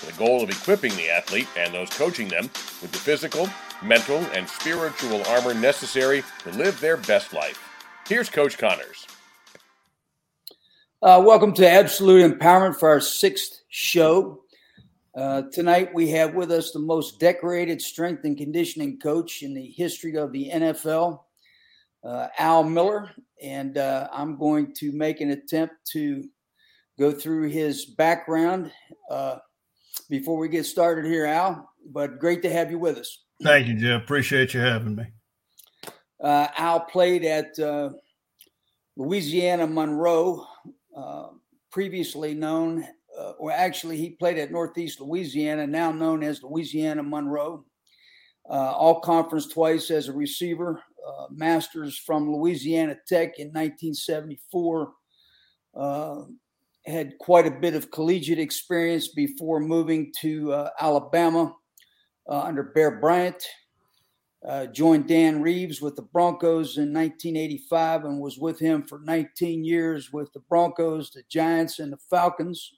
with the goal of equipping the athlete and those coaching them with the physical, mental, and spiritual armor necessary to live their best life. Here's Coach Connors. Uh, welcome to Absolute Empowerment for our sixth show. Uh, tonight we have with us the most decorated strength and conditioning coach in the history of the NFL, uh, Al Miller, and uh, I'm going to make an attempt to go through his background uh, before we get started here, Al. But great to have you with us. Thank you, Jeff. Appreciate you having me. Uh, Al played at Louisiana Monroe uh, previously known, uh, or actually, he played at Northeast Louisiana, now known as Louisiana Monroe. Uh, all conference twice as a receiver, uh, masters from Louisiana Tech in 1974. Uh, had quite a bit of collegiate experience before moving to Alabama under Bear Bryant. Uh, joined Dan Reeves with the Broncos in 1985 and was with him for 19 years with the Broncos, the Giants, and the Falcons.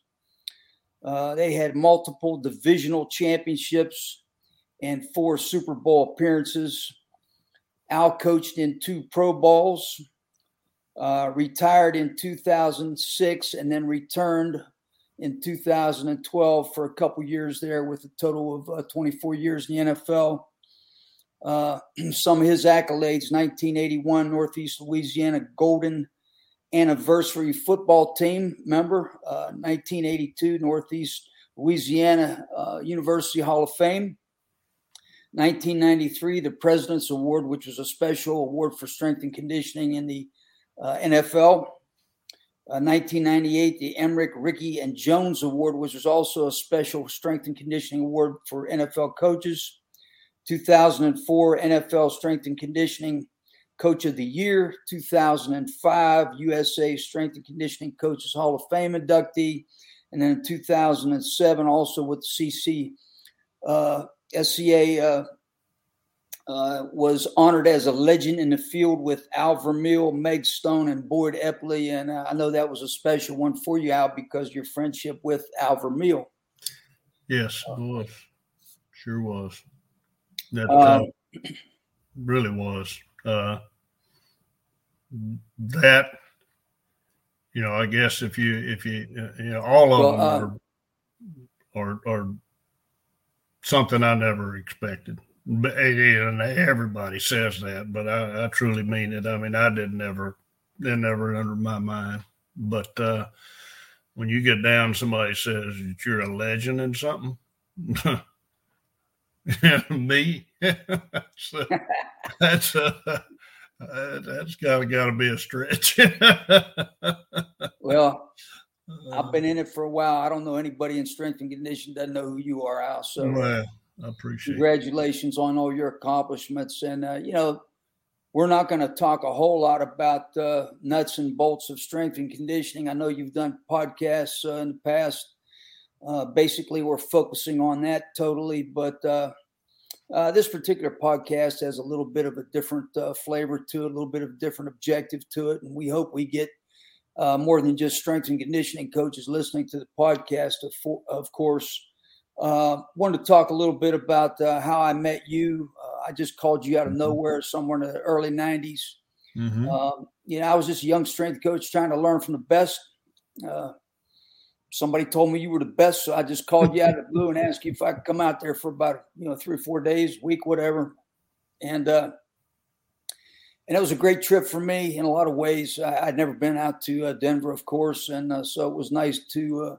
Uh, they had multiple divisional championships and four Super Bowl appearances. Al coached in two Pro Bowls, uh, retired in 2006, and then returned in 2012 for a couple years there with a total of uh, 24 years in the NFL. Uh, some of his accolades 1981 Northeast Louisiana Golden Anniversary Football Team member, uh, 1982 Northeast Louisiana uh, University Hall of Fame. 1993, the President's Award, which was a special award for strength and conditioning in the uh, NFL. 1998, uh, the Emmerich, Ricky, and Jones Award, which was also a special strength and conditioning award for NFL coaches. 2004 NFL Strength and Conditioning Coach of the Year, 2005 USA Strength and Conditioning Coaches Hall of Fame inductee, and then 2007 also with the CC uh, SCA uh, was honored as a legend in the field with Al Vermeil, Meg Stone, and Boyd Epley. And uh, I know that was a special one for you, Al, because your friendship with Al Vermeil. Yes, it was. Sure was. That uh, really was. Uh, that you know, I guess if you if you you know all of well, them uh, are, are are something I never expected. But and everybody says that, but I, I truly mean it. I mean, I did never, they never under my mind. But uh, when you get down, somebody says that you're a legend in something. me. so that's uh, that's gotta gotta be a stretch. well, I've been in it for a while. I don't know anybody in strength and condition doesn't know who you are, Al. So well, I appreciate. Congratulations on all your accomplishments, and uh, you know. We're not going to talk a whole lot about uh, nuts and bolts of strength and conditioning. I know you've done podcasts uh, in the past uh, basically, we're focusing on that totally. But uh, uh, this particular podcast has a little bit of a different flavor to it, a little bit of different objective to it, and we hope we get more than just strength and conditioning coaches listening to the podcast. Of, of course, uh, wanted to talk a little bit about how I met you. I just called you out of mm-hmm. nowhere somewhere in the early '90s. Mm-hmm. Um, you know, I was just a young strength coach trying to learn from the best. Uh, somebody told me you were the best, so I just called you out of the blue and asked you if I could come out there for about you know three or four days, week, whatever. And uh, and it was a great trip for me in a lot of ways. I, would never been out to uh, Denver, of course, and uh, so it was nice to uh,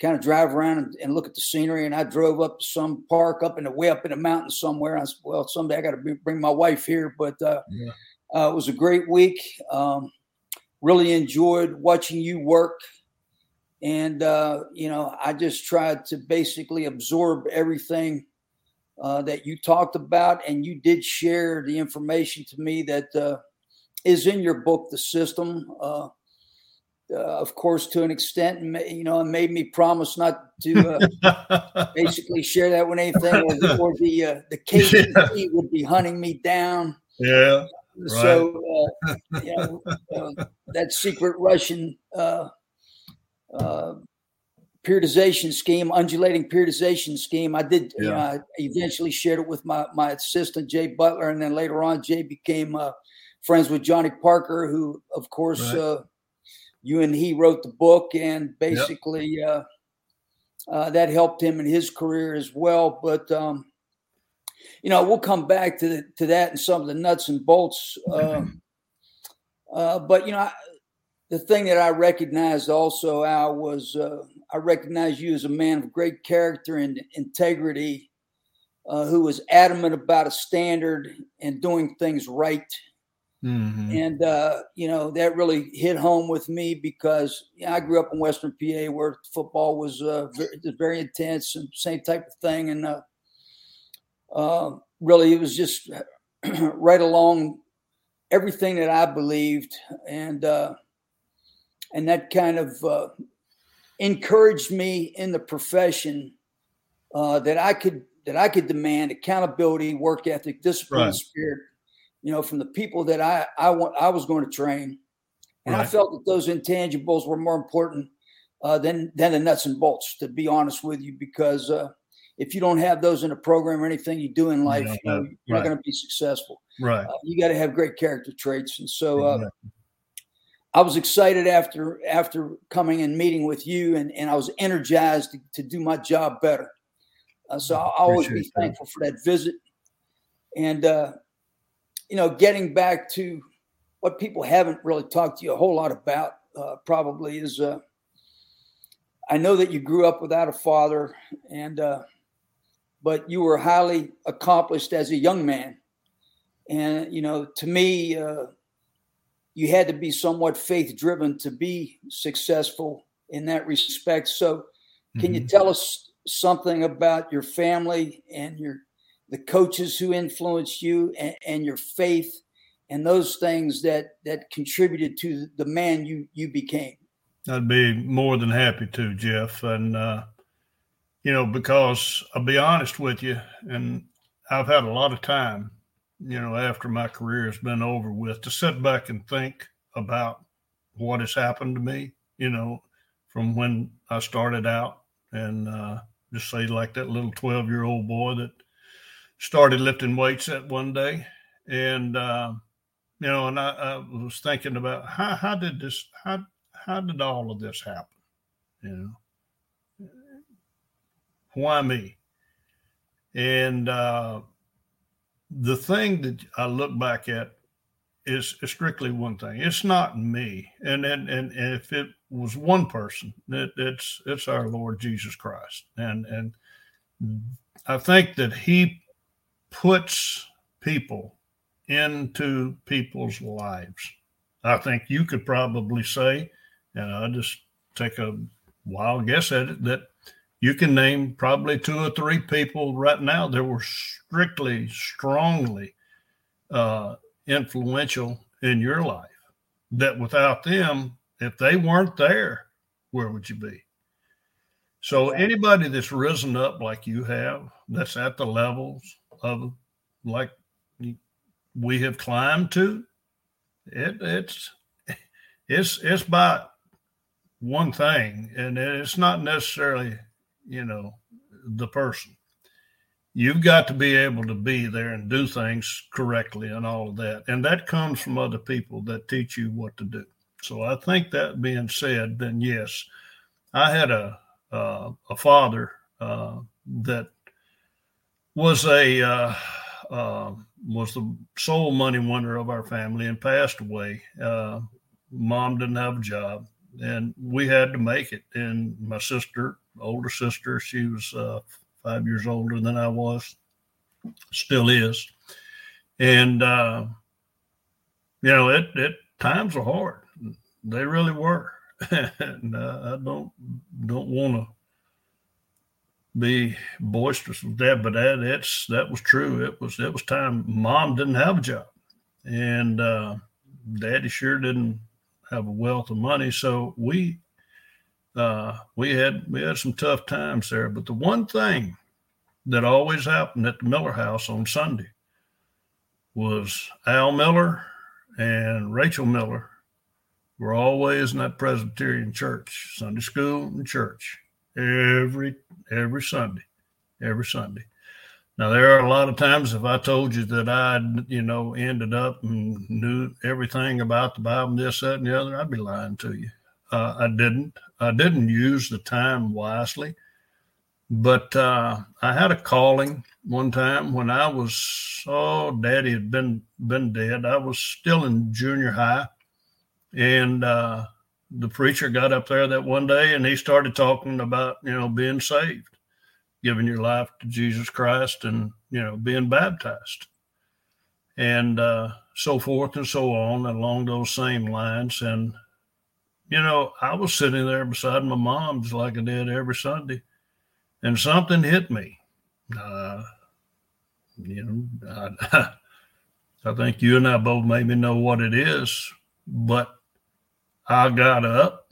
kind of drive around and, and, look at the scenery. And I drove up to some park up in the way up in the mountains somewhere. I said, "Well, someday I got to bring my wife here." But uh, yeah. Uh, it was a great week. Um, really enjoyed watching you work and uh, you know i just tried to basically absorb everything uh, that you talked about, and you did share the information to me that uh, is in your book, The System. Uh, uh, of course, to an extent, you know, it made me promise not to uh, basically share that with anything, or, or the uh, the KGB yeah. would be hunting me down. Yeah. So, uh, you know, uh, that secret Russian uh, periodization scheme, undulating periodization scheme. I did, yeah. you know, I eventually shared it with my, my assistant, Jay Butler. And then later on, Jay became uh, friends with Johnny Parker, who, of course, right. uh, you and he wrote the book. And basically, yep. uh, uh that helped him in his career as well. But, um, you know, we'll come back to, the, to that and some of the nuts and bolts. Uh, uh, but, you know, I, the thing that I recognized also, Al, was uh, I recognize you as a man of great character and integrity, uh, who was adamant about a standard and doing things right. Mm-hmm. And uh, you know that really hit home with me because you know, I grew up in Western PA where football was uh, very, very, intense and same type of thing, and uh, uh, really it was just right along everything that I believed, and uh, and that kind of uh, encouraged me in the profession uh, that I could that I could demand accountability, work ethic, discipline, right. spirit, you know, from the people that I I want I was going to train, and right. I felt that those intangibles were more important uh, than than the nuts and bolts. To be honest with you, because uh, if you don't have those in a program or anything you do in life, you know, you're right. not going to be successful. Right. Uh, you got to have great character traits, and so. Uh, I was excited after after coming and meeting with you, and, and I was energized to, to do my job better. Uh, so I'll always be thankful for that visit. And uh, you know, getting back to what people haven't really talked to you a whole lot about, uh, probably is uh, I know that you grew up without a father, and uh, but you were highly accomplished as a young man. And you know, to me uh, you had to be somewhat faith driven to be successful in that respect. So, can mm-hmm. you tell us something about your family and your the coaches who influenced you and, and your faith and those things that that contributed to the man you you became? I'd be more than happy to, Jeff, and uh, you know because I'll be honest with you, and I've had a lot of time you know, after my career has been over with, to sit back and think about what has happened to me, you know, from when I started out and uh, just say like that little 12 year old boy that started lifting weights that one day. And, uh, you know, and I, I, was thinking about how, how did this, how, how did all of this happen? You know, why me? And, uh, the thing that I look back at is, strictly one thing. It's not me, and and and, and if it was one person, it, it's it's our Lord Jesus Christ, and and I think that He puts people into people's lives. I think you could probably say, and I just take a wild guess at it, that you can name probably two or three people right now that were strictly, strongly uh, influential in your life. That without them, if they weren't there, where would you be? So anybody that's risen up like you have, that's at the levels of like we have climbed to, it, it's it's it's by one thing, and it's not necessarily you know, the person. You've got to be able to be there and do things correctly and all of that. And that comes from other people that teach you what to do. So I think that being said, then yes, I had a uh, a father uh, that was a uh, uh was the sole money winner of our family and passed away. Uh, mom didn't have a job, and we had to make it. And my sister older sister. She was uh, five years older than I was, still is. And, uh, you know, it, it times were hard. They really were. and uh, I don't don't want to be boisterous with that, but that it's that was true. It was it was time. Mom didn't have a job, and uh, Daddy sure didn't have a wealth of money. So we uh, we had we had some tough times there. But the one thing that always happened at the Miller House on Sunday was Al Miller and Rachel Miller were always in that Presbyterian church, Sunday school and church, every every Sunday, every Sunday. Now there are a lot of times if I told you that I, you know, ended up and knew everything about the Bible, this, that, and the other, I'd be lying to you. Uh, I didn't. I didn't use the time wisely. But uh, I had a calling one time when I was oh, Daddy had been been dead. I was still in junior high, and uh, the preacher got up there that one day and he started talking about you know being saved, giving your life to Jesus Christ, and you know being baptized, and uh, so forth and so on along those same lines. And you know, I was sitting there beside my mom just like I did every Sunday and something hit me. Uh, you know, I, I think you and I both made me know what it is, but I got up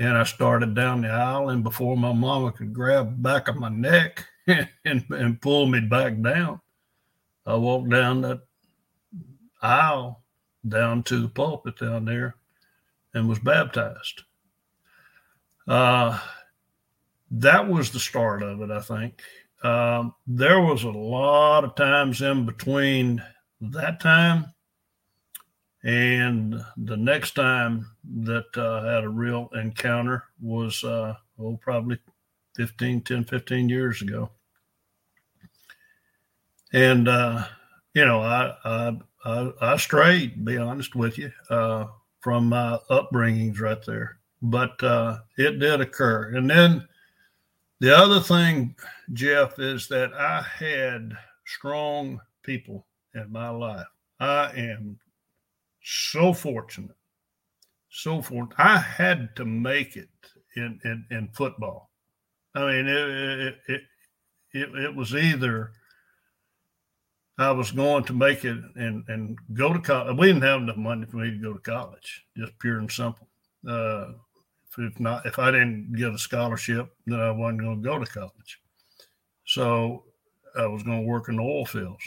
and I started down the aisle, and before my mama could grab back of my neck and, and pull me back down, I walked down that aisle down to the pulpit down there and was baptized. Uh, that was the start of it, I think. Um, there was a lot of times in between that time and the next time that uh, I had a real encounter was, uh, oh, probably 15, 10, 15 years ago. And, uh, you know, I, I, I, I strayed, be honest with you, uh, from my upbringings right there. But uh, it did occur. And then the other thing, Jeff, is that I had strong people in my life. I am so fortunate, so fortunate. I had to make it in in, in football. I mean, it it, it it it was either I was going to make it and and go to college. We didn't have enough money for me to go to college, just pure and simple. Uh, if not, if I didn't get a scholarship, then I wasn't going to go to college. So I was going to work in the oil fields,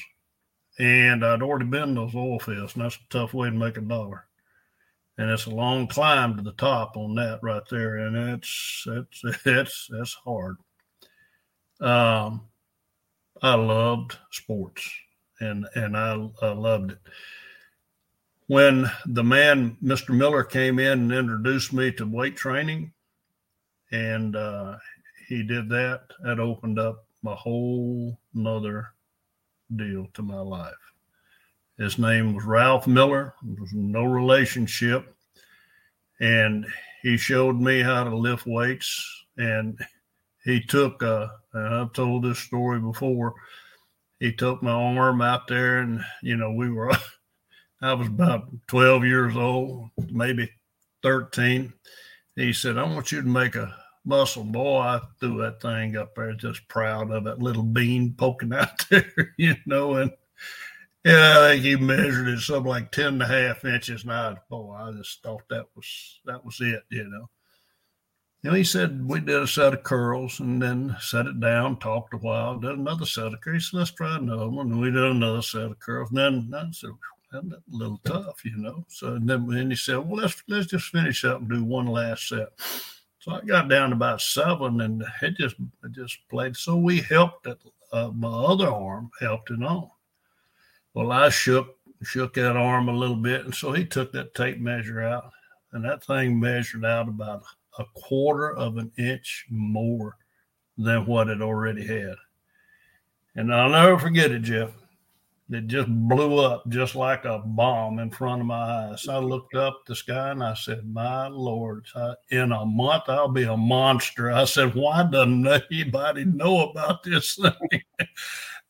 and I'd already been in those oil fields, and that's a tough way to make a dollar. And it's a long climb to the top on that right there, and it's it's it's it's hard. Um, I loved sports, and and I, I loved it when the man, Mr. Miller, came in and introduced me to weight training, and uh, he did that, that opened up a whole nother deal to my life. His name was Ralph Miller. There was no relationship. And he showed me how to lift weights. And he took, uh, and I've told this story before, he took my arm out there and, you know, we were I was about 12 years old, maybe 13. He said, I want you to make a muscle. Boy, I threw that thing up there, just proud of that little bean poking out there, you know. And yeah, I think he measured it something like 10 and a half inches. And I, boy, I just thought that was, that was it, you know. You know, he said we did a set of curls and then set it down, talked a while, did another set of curls. Said, Let's try another one. And we did another set of curls. And then I said, a little tough, you know. So then, then he said, "Well, let's let's just finish up and do one last set." So I got down to about seven, and it just it just played. So we helped it. Uh, my other arm helped it on. Well, I shook shook that arm a little bit, and so he took that tape measure out, and that thing measured out about a quarter of an inch more than what it already had. And I'll never forget it, Jeff It just blew up just like a bomb in front of my eyes. I looked up the sky and I said, My Lord, in a month I'll be a monster. I said, Why doesn't anybody know about this thing?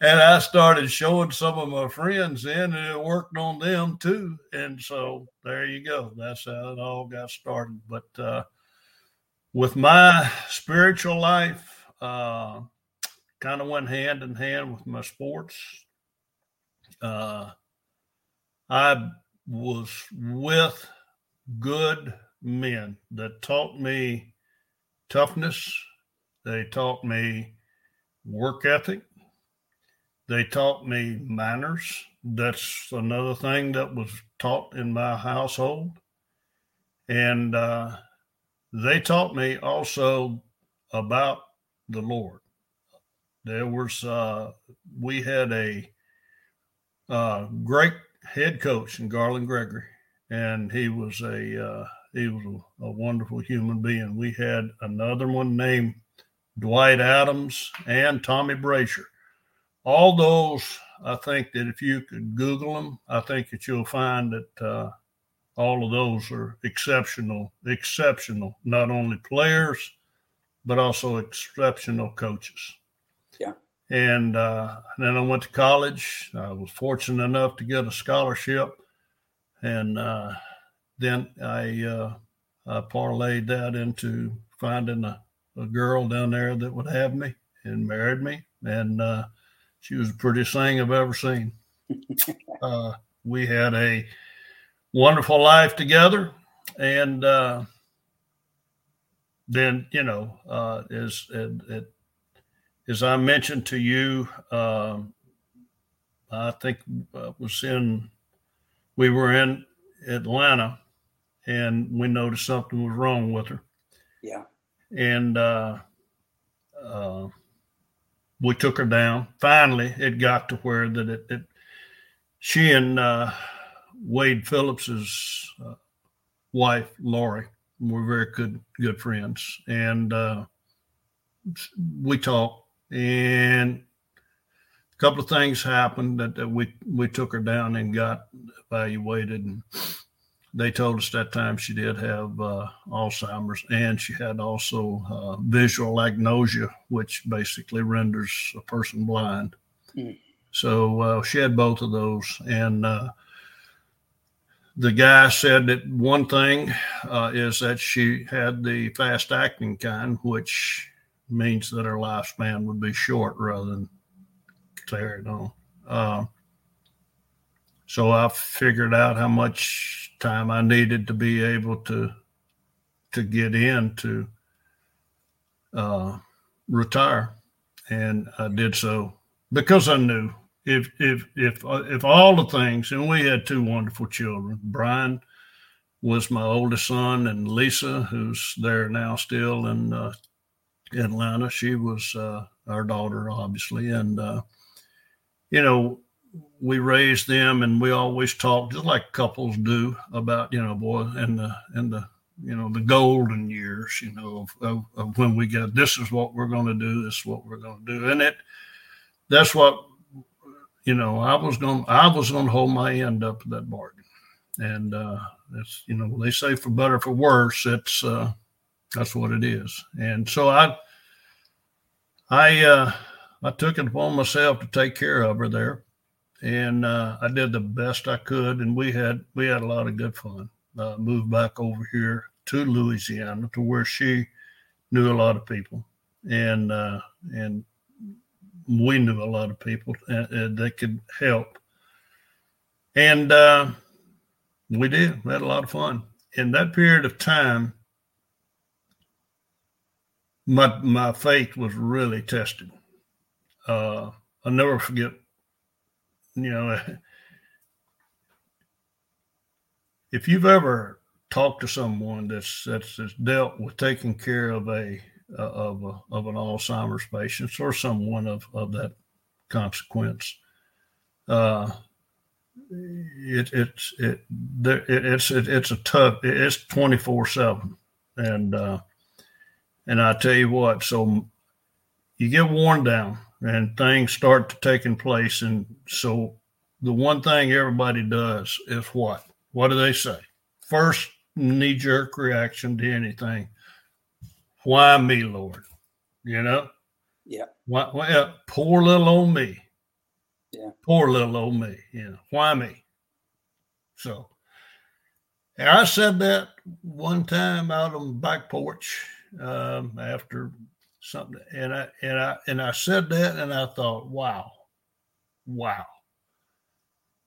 and I started showing some of my friends in, and it worked on them too. And so there you go. That's how it all got started. But uh, with my spiritual life, uh, kind of went hand in hand with my sports. Uh, I was with good men that taught me toughness. They taught me work ethic. They taught me manners. That's another thing that was taught in my household. And uh, they taught me also about the Lord. There was, uh, we had a uh, great head coach in Garland Gregory, and he was a, uh, he was a, a wonderful human being. We had another one named Dwight Adams and Tommy Brasher. All those, I think that if you could Google them, I think that you'll find that uh, all of those are exceptional, exceptional, not only players, but also exceptional coaches. Yeah. And uh, then I went to college. I was fortunate enough to get a scholarship. And uh, then I, uh, I parlayed that into finding a, a girl down there that would have me and married me. And uh, she was the prettiest thing I've ever seen. uh, we had a wonderful life together. And uh, then, you know, uh, as, as I mentioned to you, uh, I think uh, was in, we were in Atlanta and we noticed something was wrong with her. Yeah. And uh, uh, we took her down. Finally, it got to where that it, it she and uh, Wade Phillips's uh, wife, Lori. We're very good good friends, and uh, we talked. And a couple of things happened that, that we we took her down and got evaluated, and they told us that time she did have uh, Alzheimer's, and she had also uh, visual agnosia, which basically renders a person blind. Mm. So uh, she had both of those, and uh, the guy said that one thing uh, is that she had the fast acting kind, which means that her lifespan would be short rather than carried on. Uh, so I figured out how much time I needed to be able to to get in to uh, retire, and I did so because I knew if if if if all the things, and we had two wonderful children. Brian was my oldest son, and Lisa, who's there now still in uh, Atlanta, she was uh, our daughter, obviously, and uh, you know we raised them, and we always talked just like couples do about you know boy and the and the you know the golden years, you know of, of, of when we get this is what we're going to do, this is what we're going to do, and it that's what you know, I was going I was going to hold my end up that bargain, and uh, it's you know they say for better for worse, it's uh, that's what it is, and so I I uh, I took it upon myself to take care of her there, and uh, I did the best I could, and we had we had a lot of good fun. Uh, moved back over here to Louisiana to where she knew a lot of people, and uh, and we knew a lot of people uh, uh, that could help. And uh, we did. We had a lot of fun. In that period of time, my my faith was really tested. Uh, I'll never forget, you know, if you've ever talked to someone that's that's, that's dealt with taking care of a uh, of, a, of an Alzheimer's patient or someone of, of that consequence. Uh, it, it's it, it, it's it, it's a tough it's 24 7 and uh, and I tell you what so you get worn down and things start to taking place. And so the one thing everybody does is what? What do they say? First knee jerk reaction to anything why me, Lord? You know? Yeah. Why, why poor little old me. Yeah. Poor little old me. You know, why me? So and I said that one time out on the back porch um, after something. And I and I and I said that, and I thought, wow, wow,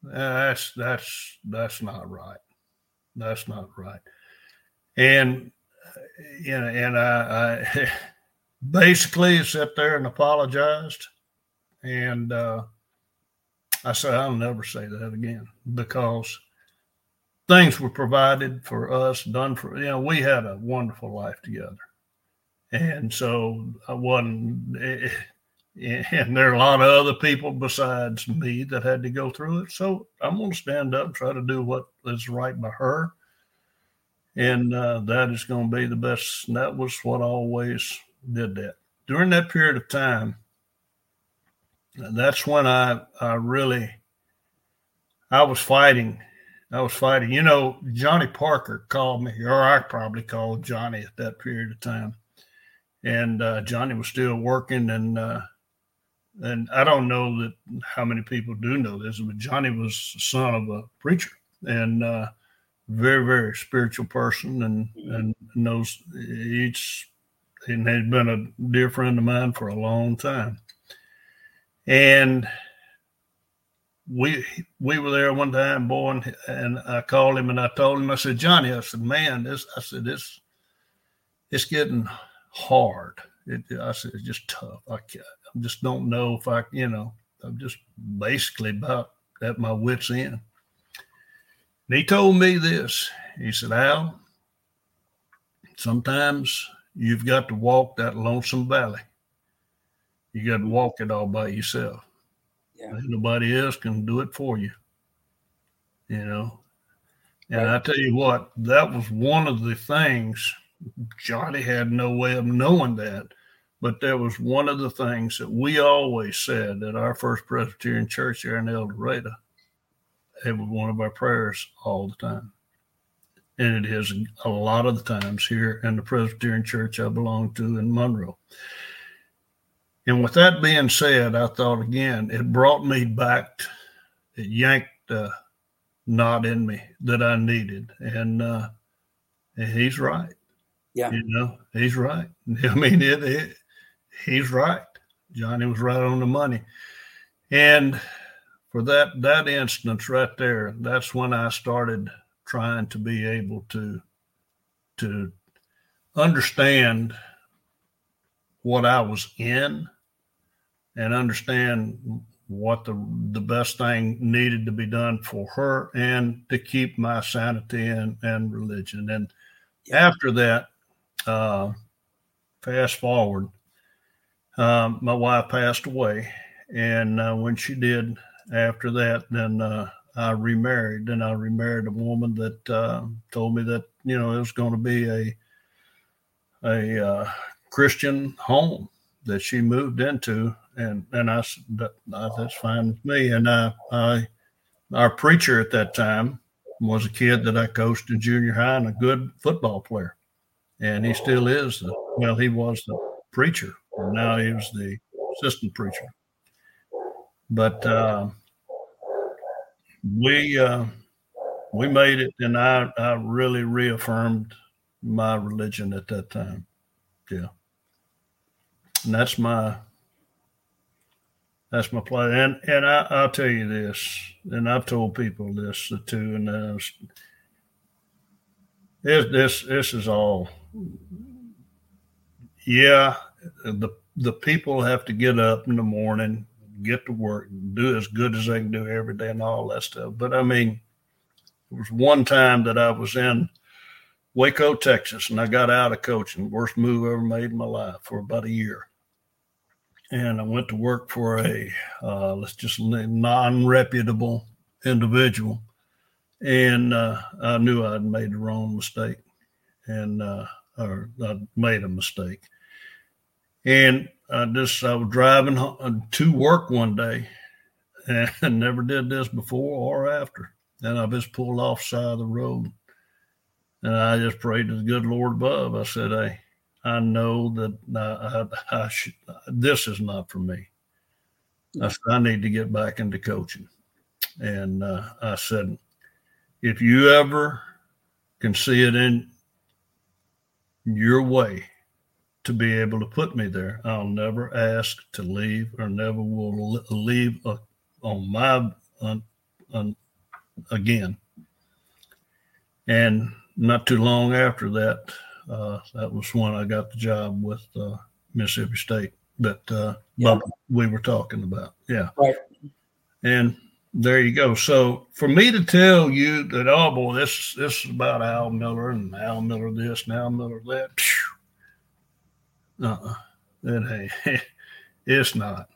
that's that's that's not right. That's not right. And you know, and I, I basically sat there and apologized, and uh, I said I'll never say that again because things were provided for us, done for you know, we had a wonderful life together. And so I wasn't, and there are a lot of other people besides me that had to go through it. So I'm going to stand up and try to do what is right by her. And uh, that is going to be the best. And that was what I always did that. During that period of time, that's when I, I really, I was fighting I was fighting. You know, Johnny Parker called me, or I probably called Johnny at that period of time, and uh, Johnny was still working, and uh, and I don't know that how many people do know this, but Johnny was son of a preacher and uh, very very spiritual person, and mm-hmm. and knows each and had been a dear friend of mine for a long time, and we we were there one time, boy, and, and, I called him and I told him, I said, Johnny, I said, man, this, I said, this, it's getting hard. It, I said, it's just tough. I can't, I just don't know if I, you know, I'm just basically about at my wits end. And he told me this. He said, Al, sometimes you've got to walk that lonesome valley. You got to walk it all by yourself. Yeah. Nobody else can do it for you. You know. And right. I tell you what, that was one of the things Johnny had no way of knowing that. But there was one of the things that we always said at our first Presbyterian church here in El Dorado. It was one of our prayers all the time. And it is a lot of the times here in the Presbyterian church I belong to in Monroe. And with that being said, I thought again, it brought me back, to, it yanked the knot in me that I needed. And, uh, and he's right. Yeah. You know, he's right. I mean, it, it, he's right. Johnny was right on the money. And for that, that instance right there, that's when I started trying to be able to, to understand what I was in and understand what the the best thing needed to be done for her and to keep my sanity and, and religion. And after that, uh, fast forward, um, my wife passed away, and uh, when she did, after that, then uh, I remarried, and I remarried a woman that uh, told me that you know it was going to be a a uh, Christian home that she moved into and and I said that, that's fine with me. And I, I, our preacher at that time was a kid that I coached in junior high and a good football player, and he still is. The, well, he was the preacher, and now he was the assistant preacher. But uh, we uh, we made it, and I I really reaffirmed my religion at that time. Yeah, and that's my that's my play. And and I, I'll tell you this, and I've told people this too, and uh, this this this is all. Yeah, the the people have to get up in the morning, get to work, do as good as they can do every day, and all that stuff. But I mean, there was one time that I was in Waco, Texas, and I got out of coaching, worst move I ever made in my life for about a year. And I went to work for a uh, let's just non-reputable individual, and uh, I knew I'd made the wrong mistake, and uh, or I made a mistake, and I just I was driving to work one day, and never did this before or after, and I just pulled off side of the road, and I just prayed to the good Lord above. I said, "Hey." I know that I, I, I should, this is not for me. I said, I need to get back into coaching. And uh, I said, if you ever can see it in your way to be able to put me there. I'll never ask to leave or never will leave a, on my again. And not too long after that, uh, that was when I got the job with uh, Mississippi State that uh, yeah. we were talking about. Yeah. Right. And there you go. So for me to tell you that, oh boy, this this is about Al Miller and Al Miller this and Al Miller that. Uh-uh. It ain't. It's not.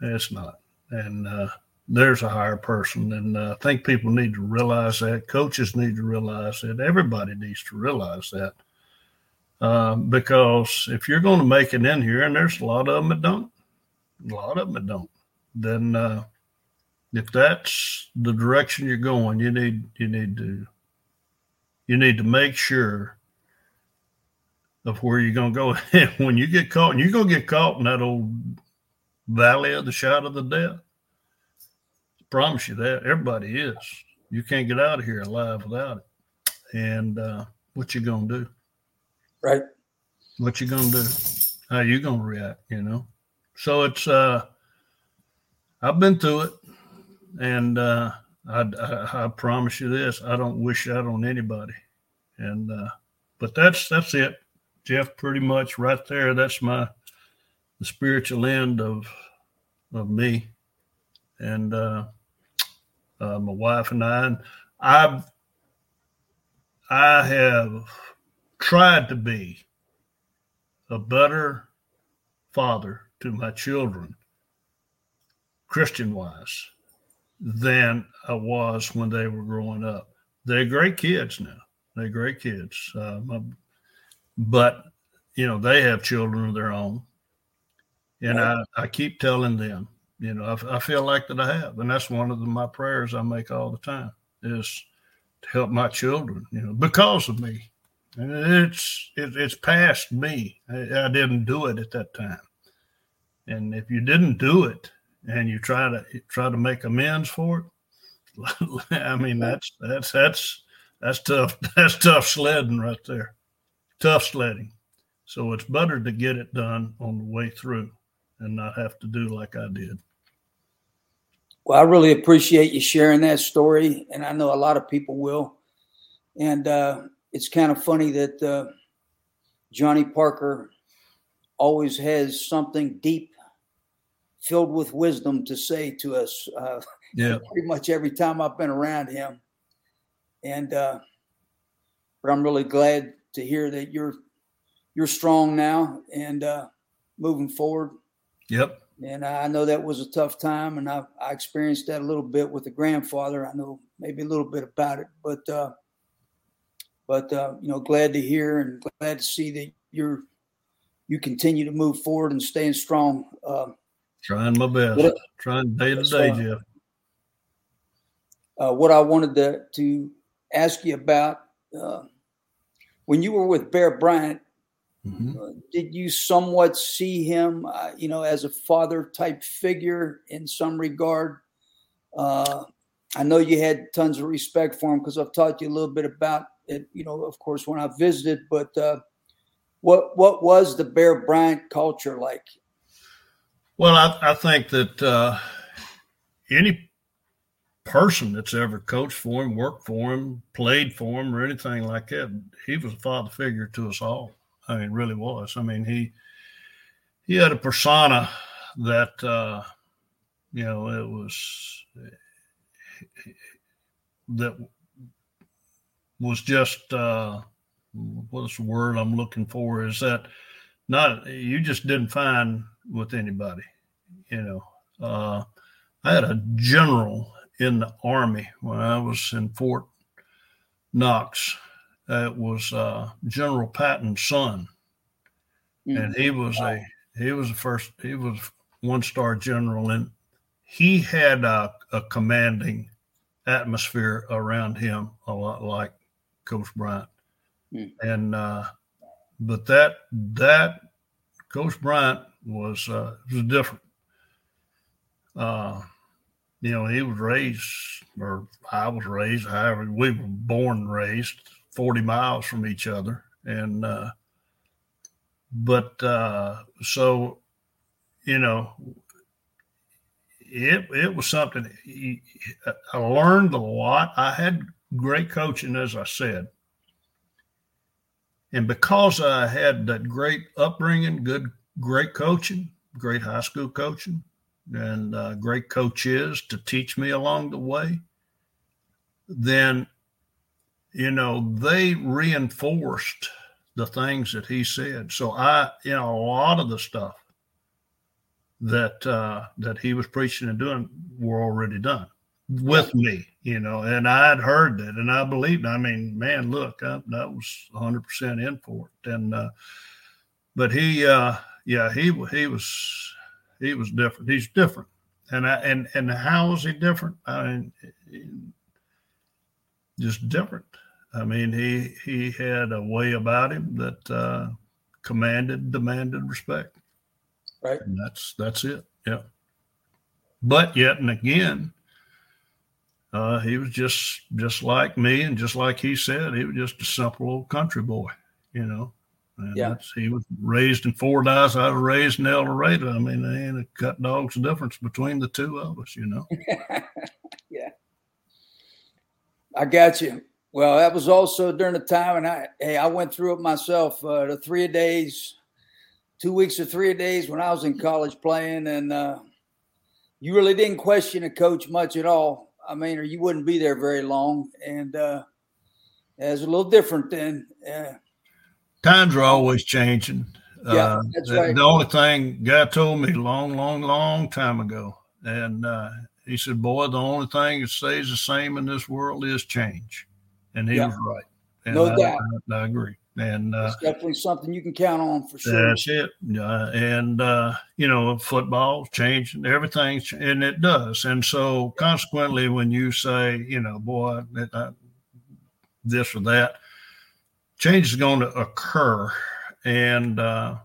It's not. And uh, there's a higher person, and uh, I think people need to realize that. Coaches need to realize that. Everybody needs to realize that. Uh, because if you're going to make it in here, and there's a lot of them that don't, a lot of them that don't, then uh, if that's the direction you're going, you need you need to you need to make sure of where you're going to go. When you get caught, and you're going to get caught in that old valley of the shadow of the death. I promise you that everybody is. You can't get out of here alive without it. And uh, what you gonna do? Right. What you gonna do? How you gonna react? You know. So it's. uh I've been through it, and uh, I, I, I promise you this: I don't wish that on anybody. And uh, but that's that's it. Jeff, pretty much right there. That's my the spiritual end of of me, and uh, uh, my wife and I. And I've I have tried to be a better father to my children, Christian wise, than I was when they were growing up. They're great kids now. They're great kids. Uh, my but you know they have children of their own. And right. I, I keep telling them you know I, I, feel like that i have and that's one of the, my prayers i make all the time is to help my children you know because of me. And it's it, it's past me. I, I didn't do it at that time. And if you didn't do it and you try to try to make amends for it i mean that's that's that's that's tough that's tough sledding right there tough sledding. So it's better to get it done on the way through and not have to do like I did. Well, I really appreciate you sharing that story, and I know a lot of people will. And uh, it's kind of funny that uh, Johnny Parker always has something deep, filled with wisdom to say to us. Uh, yeah, pretty much every time I've been around him, and uh, but I'm really glad to hear that you're you're strong now and uh, moving forward. Yep. And I know that was a tough time, and I, I experienced that a little bit with the grandfather. I know maybe a little bit about it, but uh, but uh, you know, glad to hear and glad to see that you're you continue to move forward and staying strong. Uh, Trying my best. Trying day to day, Jeff. Uh, what I wanted to to ask you about uh, when you were with Bear Bryant, mm-hmm. uh, did you somewhat see him, uh, you know, as a father type figure in some regard? Uh, I know you had tons of respect for him because I've taught you a little bit about it, you know, of course, when I visited. But uh, what what was the Bear Bryant culture like? Well, I, I think that uh, any person that's ever coached for him, worked for him, played for him, or anything like that. He was a father figure to us all. I mean, really was. I mean, he he had a persona that uh, you know it was that was just uh, what's the word I'm looking for? Is that not you just didn't find with anybody, you know. Uh, I had a general in the Army when I was in Fort Knox. It was uh, General Patton's son, mm-hmm. and he was a he was the first he was one star general, and he had a, a commanding atmosphere around him, a lot like Coach Bryant. Mm-hmm. And uh, but that that Coach Bryant was uh, was different. Uh, you know, he was raised, or I was raised, however, we were born and raised 40 miles from each other. And, uh, but uh, so you know, it it was something. I learned a lot. I had great coaching, as I said, and because I had that great upbringing, good, great coaching, great high school coaching, and uh, great coaches to teach me along the way, then, you know, they reinforced the things that he said. So I, you know, a lot of the stuff that uh, that he was preaching and doing were already done with me, you know, and I had heard that and I believed. I mean, man, look, I, that was 100 percent in for it. And uh, but he, uh, yeah, he he was he was different. He's different, and I and and how was he different? I mean, just different. I mean, he he had a way about him that uh, commanded, demanded respect. Right. And that's that's it. Yeah. But yet and again, uh, he was just just like me, and just like he said, he was just a simple old country boy, you know. And yeah. he was raised in Fordyce. I was raised in El Dorado. I mean, there ain't a cut dog's difference between the two of us, you know. yeah. I got you. Well, that was also during the time, and I hey, I went through it myself. Uh, the three days, two weeks or three days when I was in college playing, and uh, you really didn't question a coach much at all. I mean, or you wouldn't be there very long, and uh, it was a little different then. Uh, Times are always changing. Yeah, uh, that's right. The only thing guy told me long, long, long time ago, and uh, he said, "Boy, the only thing that stays the same in this world is change," and he yeah. was right. And no I, doubt. I, I, agree. And uh, it's definitely something you can count on for sure. That's it. Uh, and uh, you know, football changing, everything's, and it does. And so, consequently, when you say, you know, boy, this or that, change is going to occur. And uh,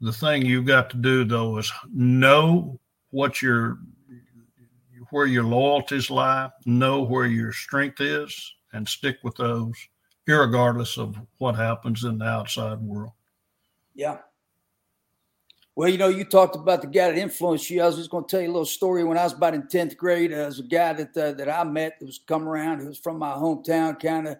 the thing you've got to do though is know what your where your loyalties lie, know where your strength is, and stick with those, regardless of what happens in the outside world. Yeah. Well, you know, you talked about the guy that influenced you. I was just going to tell you a little story. When I was about in tenth grade, there was a guy that uh, that I met that was come around. He was from my hometown, kind of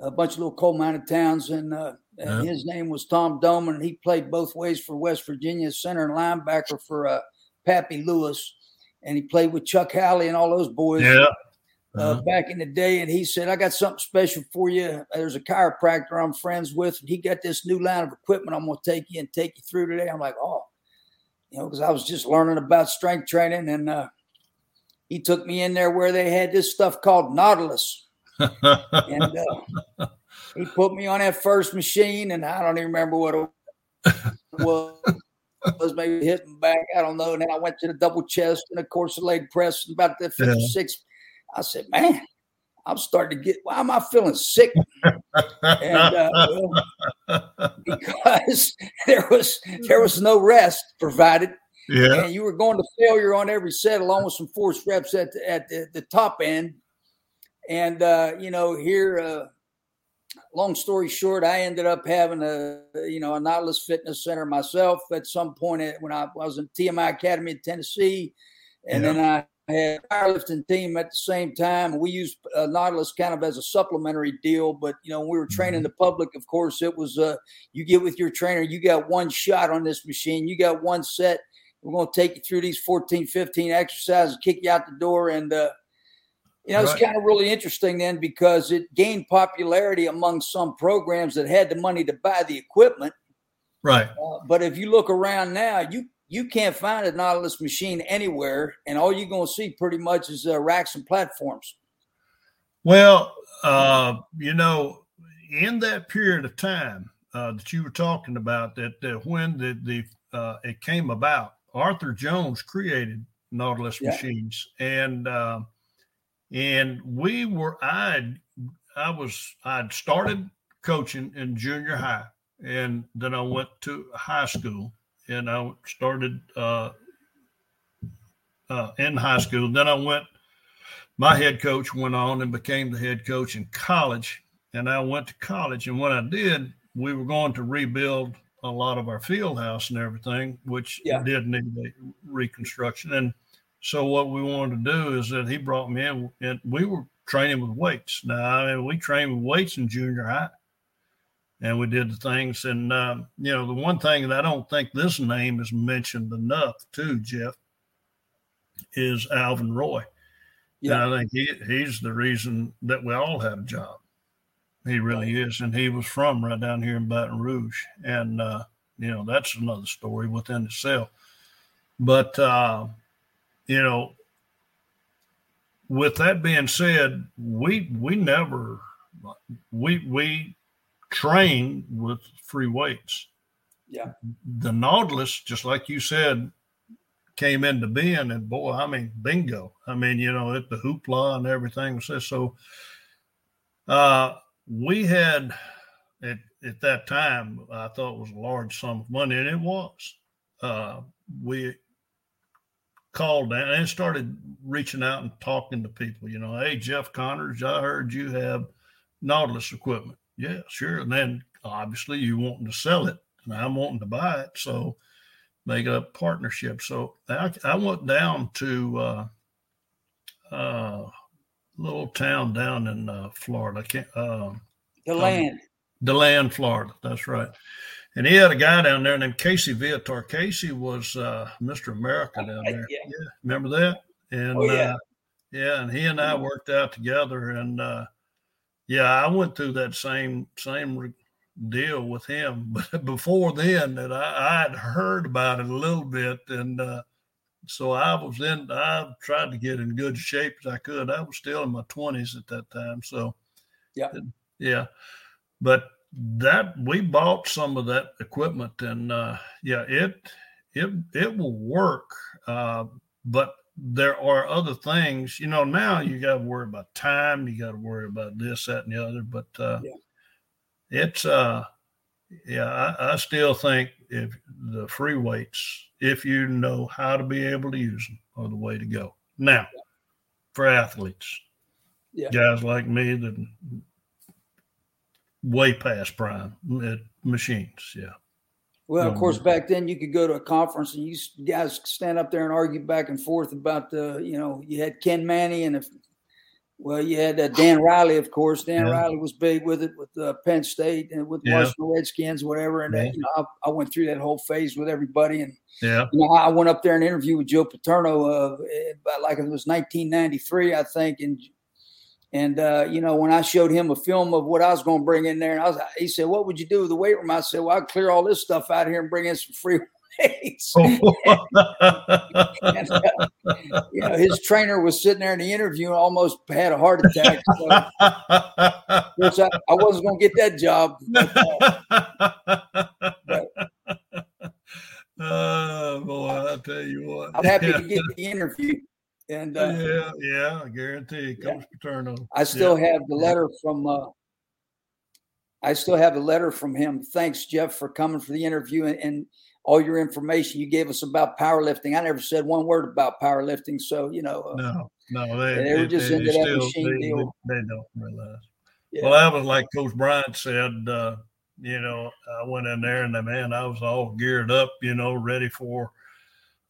a bunch of little coal mining towns, and, uh, and yeah. his name was Tom Doman, and he played both ways for West Virginia, center and linebacker for uh, Pappy Lewis, and he played with Chuck Howley and all those boys. Yeah. Uh, uh-huh. back in the day, and he said, "I got something special for you. There's a chiropractor I'm friends with, and he got this new line of equipment. I'm going to take you and take you through today." I'm like, "Oh, you know," because I was just learning about strength training, and uh, he took me in there where they had this stuff called Nautilus and uh, he put me on that first machine, and I don't even remember what it was. was maybe hitting back. I don't know. And then I went to the double chest and of course the leg press. And about the fifth yeah. sixth, I said, "Man, I'm starting to get. Why am I feeling sick?" and uh, well, because there was there was no rest provided. Yeah. And you were going to failure on every set, along with some force reps at the, at the, the top end. And uh, you know, here, uh, long story short, I ended up having a you know a Nautilus Fitness Center myself at some point when I was in TMI Academy in Tennessee, and yeah. then I had a powerlifting team at the same time. We used uh, Nautilus kind of as a supplementary deal, but you know, when we were training mm-hmm. the public, of course, it was uh, you get with your trainer, you got one shot on this machine, you got one set. We're going to take you through these 14, 15 exercises, kick you out the door, and uh, you know, right. it's kind of really interesting then because it gained popularity among some programs that had the money to buy the equipment. Right. Uh, but if you look around now, you you can't find a Nautilus machine anywhere, and all you're going to see pretty much is uh, racks and platforms. Well, uh, you know, in that period of time uh, that you were talking about, that, when the the uh, it came about, Arthur Jones created Nautilus yeah. machines, and uh, and we were I I was I'd started coaching in junior high, and then I went to high school, and I started uh, uh, in high school. Then I went. My head coach went on and became the head coach in college, and I went to college. And what I did, we were going to rebuild a lot of our field house and everything, which yeah. did need a reconstruction. And so what we wanted to do is that he brought me in, and we were training with weights. Now, I mean, we trained with weights in junior high, and we did the things. And um, you know, the one thing that I don't think this name is mentioned enough, too, Jeff, is Alvin Roy. Yeah, and I think he, he's the reason that we all have a job. He really right. is, and he was from right down here in Baton Rouge, and uh, you know that's another story within itself. But uh, you know, with that being said, we we never we we train with free weights. Yeah. The Nautilus, just like you said, came into being, and boy, I mean, bingo. I mean, you know, it the hoopla and everything was so. Uh, we had at at that time, I thought was a large sum of money, and it was. Uh, we called down and started reaching out and talking to people. You know, hey Jeff Connors, I heard you have Nautilus equipment. Yeah, sure. And then obviously you wanting to sell it, and I'm wanting to buy it, so make a partnership. So I, I went down to uh, uh, little town down in uh, Florida. I can't. Uh, DeLand. Um, DeLand, Florida. That's right. And he had a guy down there named Casey Viator. Casey was uh, Mr. America down there. Yeah. yeah. Remember that? And oh, yeah. Uh, yeah, and he and I worked out together. And uh, yeah, I went through that same same deal with him. But before then, that I, I had heard about it a little bit, and uh, so I was in. I tried to get in good shape as I could. I was still in my twenties at that time, so yeah, yeah. But that we bought some of that equipment and uh, yeah it it it will work uh, but there are other things you know now you got to worry about time you got to worry about this that and the other but uh, yeah. it's uh yeah I, I, still think if the free weights if you know how to be able to use them are the way to go now for athletes yeah. guys like me that way past prime machines. Yeah. Well, of course, back then you could go to a conference and you guys stand up there and argue back and forth about the, you know, you had Ken Mannie and if, well, you had uh, Dan Riley, of course. Dan yeah. Riley was big with it with uh, Penn State and with yeah. Washington Redskins, whatever. And uh, yeah. you know, I, I, went through that whole phase with everybody. And yeah, you know, I went up there and interviewed with Joe Paterno, uh, like it was 1993, I think, and and uh, you know, when I showed him a film of what I was going to bring in there, and I was, he said, "What would you do with the weight room?" I said, "Well, I'd clear all this stuff out here and bring in some free weights." and, uh, you know, his trainer was sitting there in the interview and almost had a heart attack. So, I, I, wasn't going to get that job. But, Oh boy, I tell you what, I'm happy to get the interview. And uh, yeah, yeah, I guarantee, Coach yeah. Paterno. I still yeah. have the letter from. Uh, I still have a letter from him. Thanks, Jeff, for coming for the interview and, and, all your information you gave us about powerlifting. I never said one word about powerlifting, so you know. Uh, no, no, they, they were just they, into they that still, machine they, deal. They, don't realize. Yeah. Well, that was like Coach Bryant said. Uh, you know, I went in there and the man, I was all geared up, you know, ready for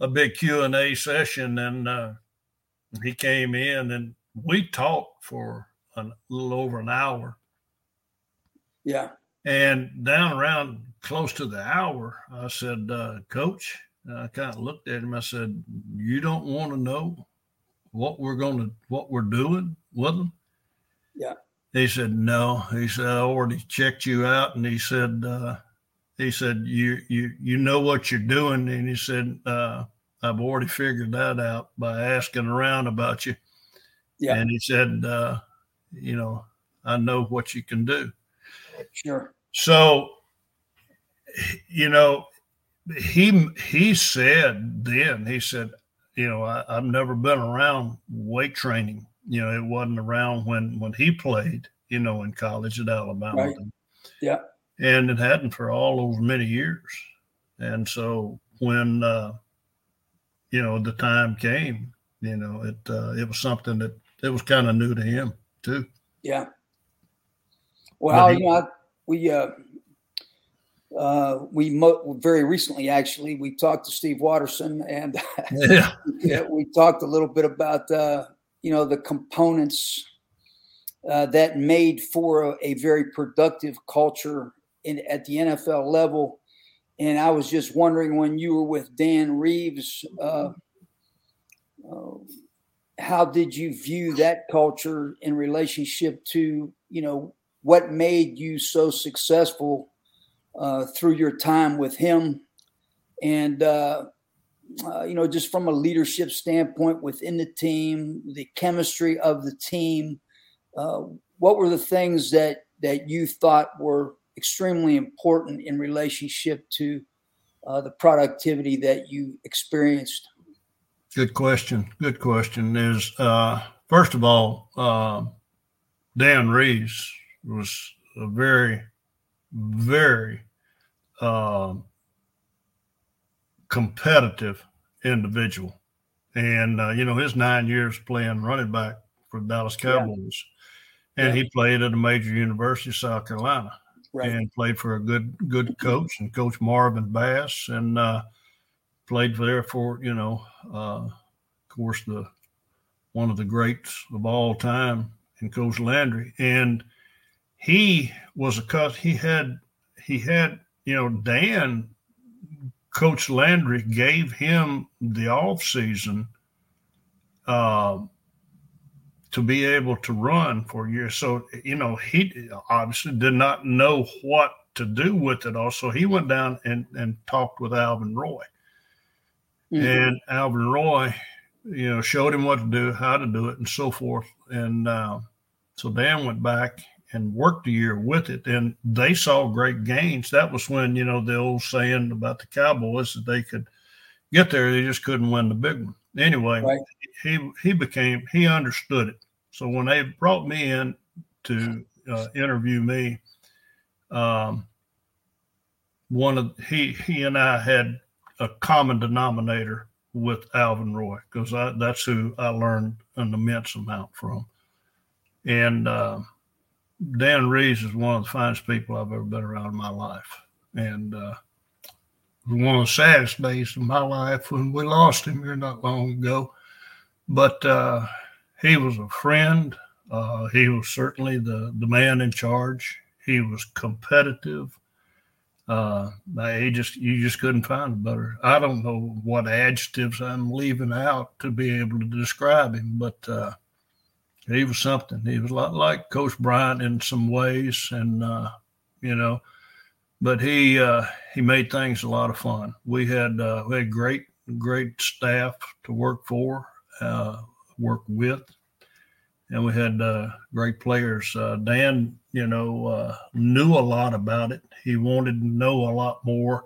a big Q and A session, and uh, he came in and we talked for a little over an hour. Yeah. And down around close to the hour, I said, uh, Coach, I kind of looked at him. I said, You don't want to know what we're going to, what we're doing with them? Yeah. He said, No. He said, I already checked you out. And he said, uh, he said, you, you, you know what you're doing. And he said, uh, I've already figured that out by asking around about you. Yeah. And he said, uh, you know, I know what you can do. Sure. So, you know, he he said then he said, you know, I, have never been around weight training. You know, it wasn't around when when he played. You know, in college at Alabama. Right. Yeah. And it hadn't for all over many years. And so when uh, you know, the time came, you know, it uh, it was something that it was kind of new to him too. Yeah. Well, he, you know, we uh, uh, we mo- very recently actually we talked to Steve Watterson and yeah. we talked a little bit about uh, you know the components uh, that made for a, a, very productive culture in, at the NFL level. And I was just wondering when you were with Dan Reeves, uh, uh, how did you view that culture in relationship to you know what made you so successful uh, through your time with him, and uh, uh, you know just from a leadership standpoint within the team, the chemistry of the team. Uh, what were the things that that you thought were extremely important in relationship to uh, the productivity that you experienced? Good question. Good question. Is uh, first of all, uh, Dan Reeves was a very, very uh, competitive individual, and uh, you know his nine years playing running back for the Dallas Cowboys, yeah. and yeah. he played at a major university, South Carolina, right. and played for a good good coach and Coach Marvin Bass, and uh, played there for you know, uh, of course the one of the greats of all time, and Coach Landry, and he was a cut. He had he had you know Dan, Coach Landry gave him the off season. Uh, to be able to run for years. So, you know, he obviously did not know what to do with it all. So he went down and, and talked with Alvin Roy. Mm-hmm. And Alvin Roy, you know, showed him what to do, how to do it, and so forth. And uh, so Dan went back and worked a year with it, and they saw great gains. That was when you know the old saying about the Cowboys that they could get there, they just couldn't win the big one. Anyway, right. he he became he understood it. So when they brought me in to uh, interview me, um, one of he he and I had a common denominator with Alvin Roy because that's who I learned an immense amount from. And uh, Dan Reeves is one of the finest people I've ever been around in my life. And uh, one of the saddest days of my life when we lost him here not long ago. But uh, he was a friend. Uh, he was certainly the, the man in charge. He was competitive. Uh, he just you just couldn't find a better. I don't know what adjectives I'm leaving out to be able to describe him, but uh, he was something. He was a lot like Coach Bryant in some ways, and uh, you know, but he uh, he made things a lot of fun. We had uh, we had great great staff to work for, uh, work with, and we had uh, great players. Uh, Dan, you know, uh, knew a lot about it. He wanted to know a lot more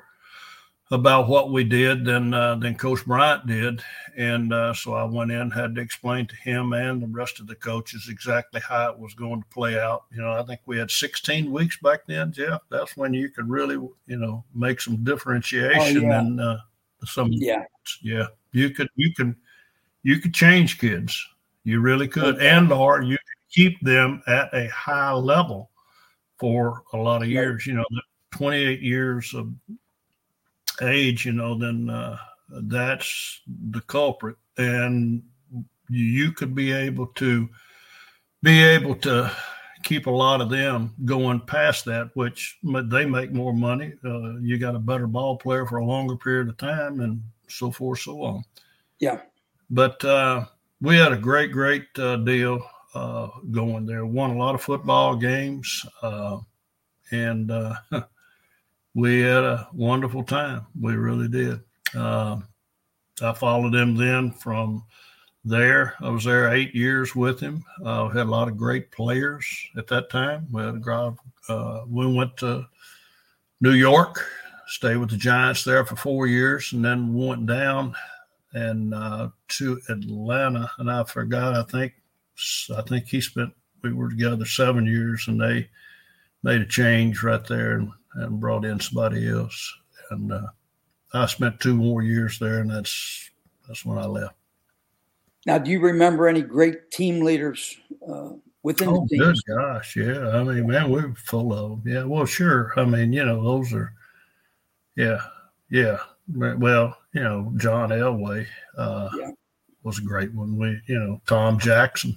about what we did than uh, than Coach Bryant did, and uh, so I went in had to explain to him and the rest of the coaches exactly how it was going to play out. You know, I think we had 16 weeks back then, Jeff. That's when you could really, you know, make some differentiation oh, yeah. and uh, some. Yeah, yeah, you could you can you could change kids you really could. Okay. And or you could keep them at a high level for a lot of years. You know, 28 years of age, you know, then uh, that's the culprit. And you could be able to be able to keep a lot of them going past that, which they make more money. Uh, you got a better ball player for a longer period of time, and so forth, so on. Yeah. But uh, we had a great, great uh, deal uh, going there. Won a lot of football games, uh, and uh, we had a wonderful time. We really did. Uh, I followed him then from there. I was there eight years with him. Uh, had a lot of great players at that time. We had a we went to New York, stayed with the Giants there for four years, and then went down and uh, to Atlanta, and I forgot. I think I think he spent. We were together seven years, and they made a change right there and, and brought in somebody else. And uh, I spent two more years there, and that's that's when I left. Now, do you remember any great team leaders uh, within oh, the team? Good gosh, yeah. I mean, man, we're full of them. Yeah, well, sure. I mean, you know, those are Yeah, yeah. Well, you know, John Elway uh, yeah. was a great one. We, you know, Tom Jackson.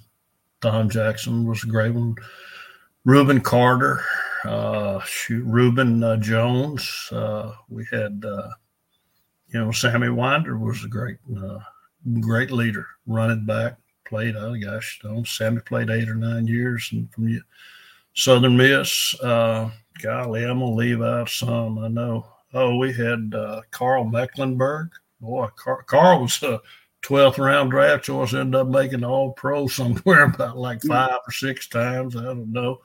Tom Jackson was a great one. Rubin Carter, uh, shoot, Reuben uh, Jones. Uh, we had, uh, you know, Sammy Winder was a great, uh, great leader, running back. Played, oh gosh, don't Sammy played eight or nine years, and from Southern Miss. Uh, golly, I'm gonna leave out some. I know. Oh, we had uh, Karl Mecklenburg. Boy, Car- Karl was a 12th round draft choice. Ended up making All Pro somewhere about like hmm. five or six times. I don't know.